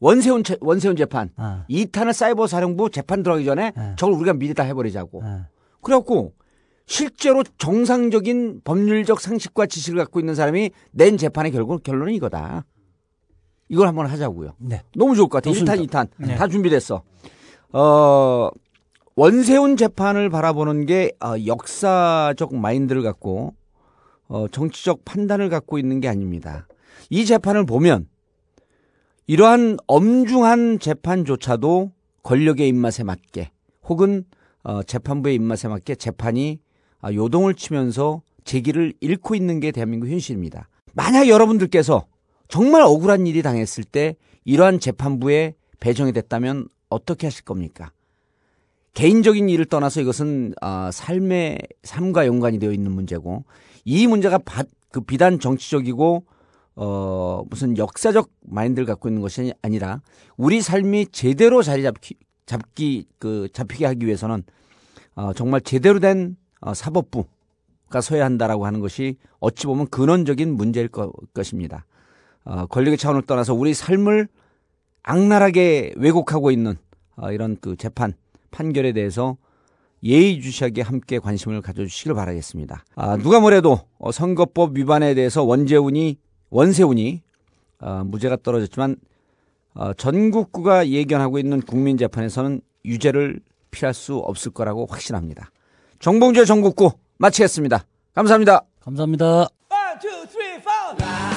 원세훈 재- 원세훈 재판, 이 2탄을 사이버 사령부 재판 들어가기 전에 저걸 우리가 미리 다 해버리자고. 그래갖고 실제로 정상적인 법률적 상식과 지식을 갖고 있는 사람이 낸 재판의 결국 결론은 이거다. 이걸 한번 하자고요. 네. 너무 좋을 것 같아요. 좋습니다. 1탄, 2탄 네. 다 준비됐어. 어, 원세훈 재판을 바라보는 게 어, 역사적 마인드를 갖고 어, 정치적 판단을 갖고 있는 게 아닙니다. 이 재판을 보면 이러한 엄중한 재판조차도 권력의 입맛에 맞게 혹은 어, 재판부의 입맛에 맞게 재판이 아, 요동을 치면서 제기를 잃고 있는 게 대한민국 현실입니다. 만약 여러분들께서 정말 억울한 일이 당했을 때 이러한 재판부에 배정이 됐다면 어떻게 하실 겁니까? 개인적인 일을 떠나서 이것은 아, 삶의 삶과 연관이 되어 있는 문제고 이 문제가 바- 그 비단 정치적이고 어 무슨 역사적 마인드를 갖고 있는 것이 아니라 우리 삶이 제대로 자리 잡기 잡기 그 잡히게 하기 위해서는 어, 정말 제대로 된 어, 사법부가 서야 한다라고 하는 것이 어찌 보면 근원적인 문제일 거- 것입니다. 어, 권력의 차원을 떠나서 우리 삶을 악랄하게 왜곡하고 있는 어, 이런 그 재판 판결에 대해서 예의주시하게 함께 관심을 가져주시길 바라겠습니다. 아, 누가 뭐래도 어, 선거법 위반에 대해서 원재훈이 원세훈이 어, 무죄가 떨어졌지만 어, 전국구가 예견하고 있는 국민 재판에서는 유죄를 피할 수 없을 거라고 확신합니다. 정봉주의 전국구 마치겠습니다. 감사합니다. 감사합니다. One, two, three, four.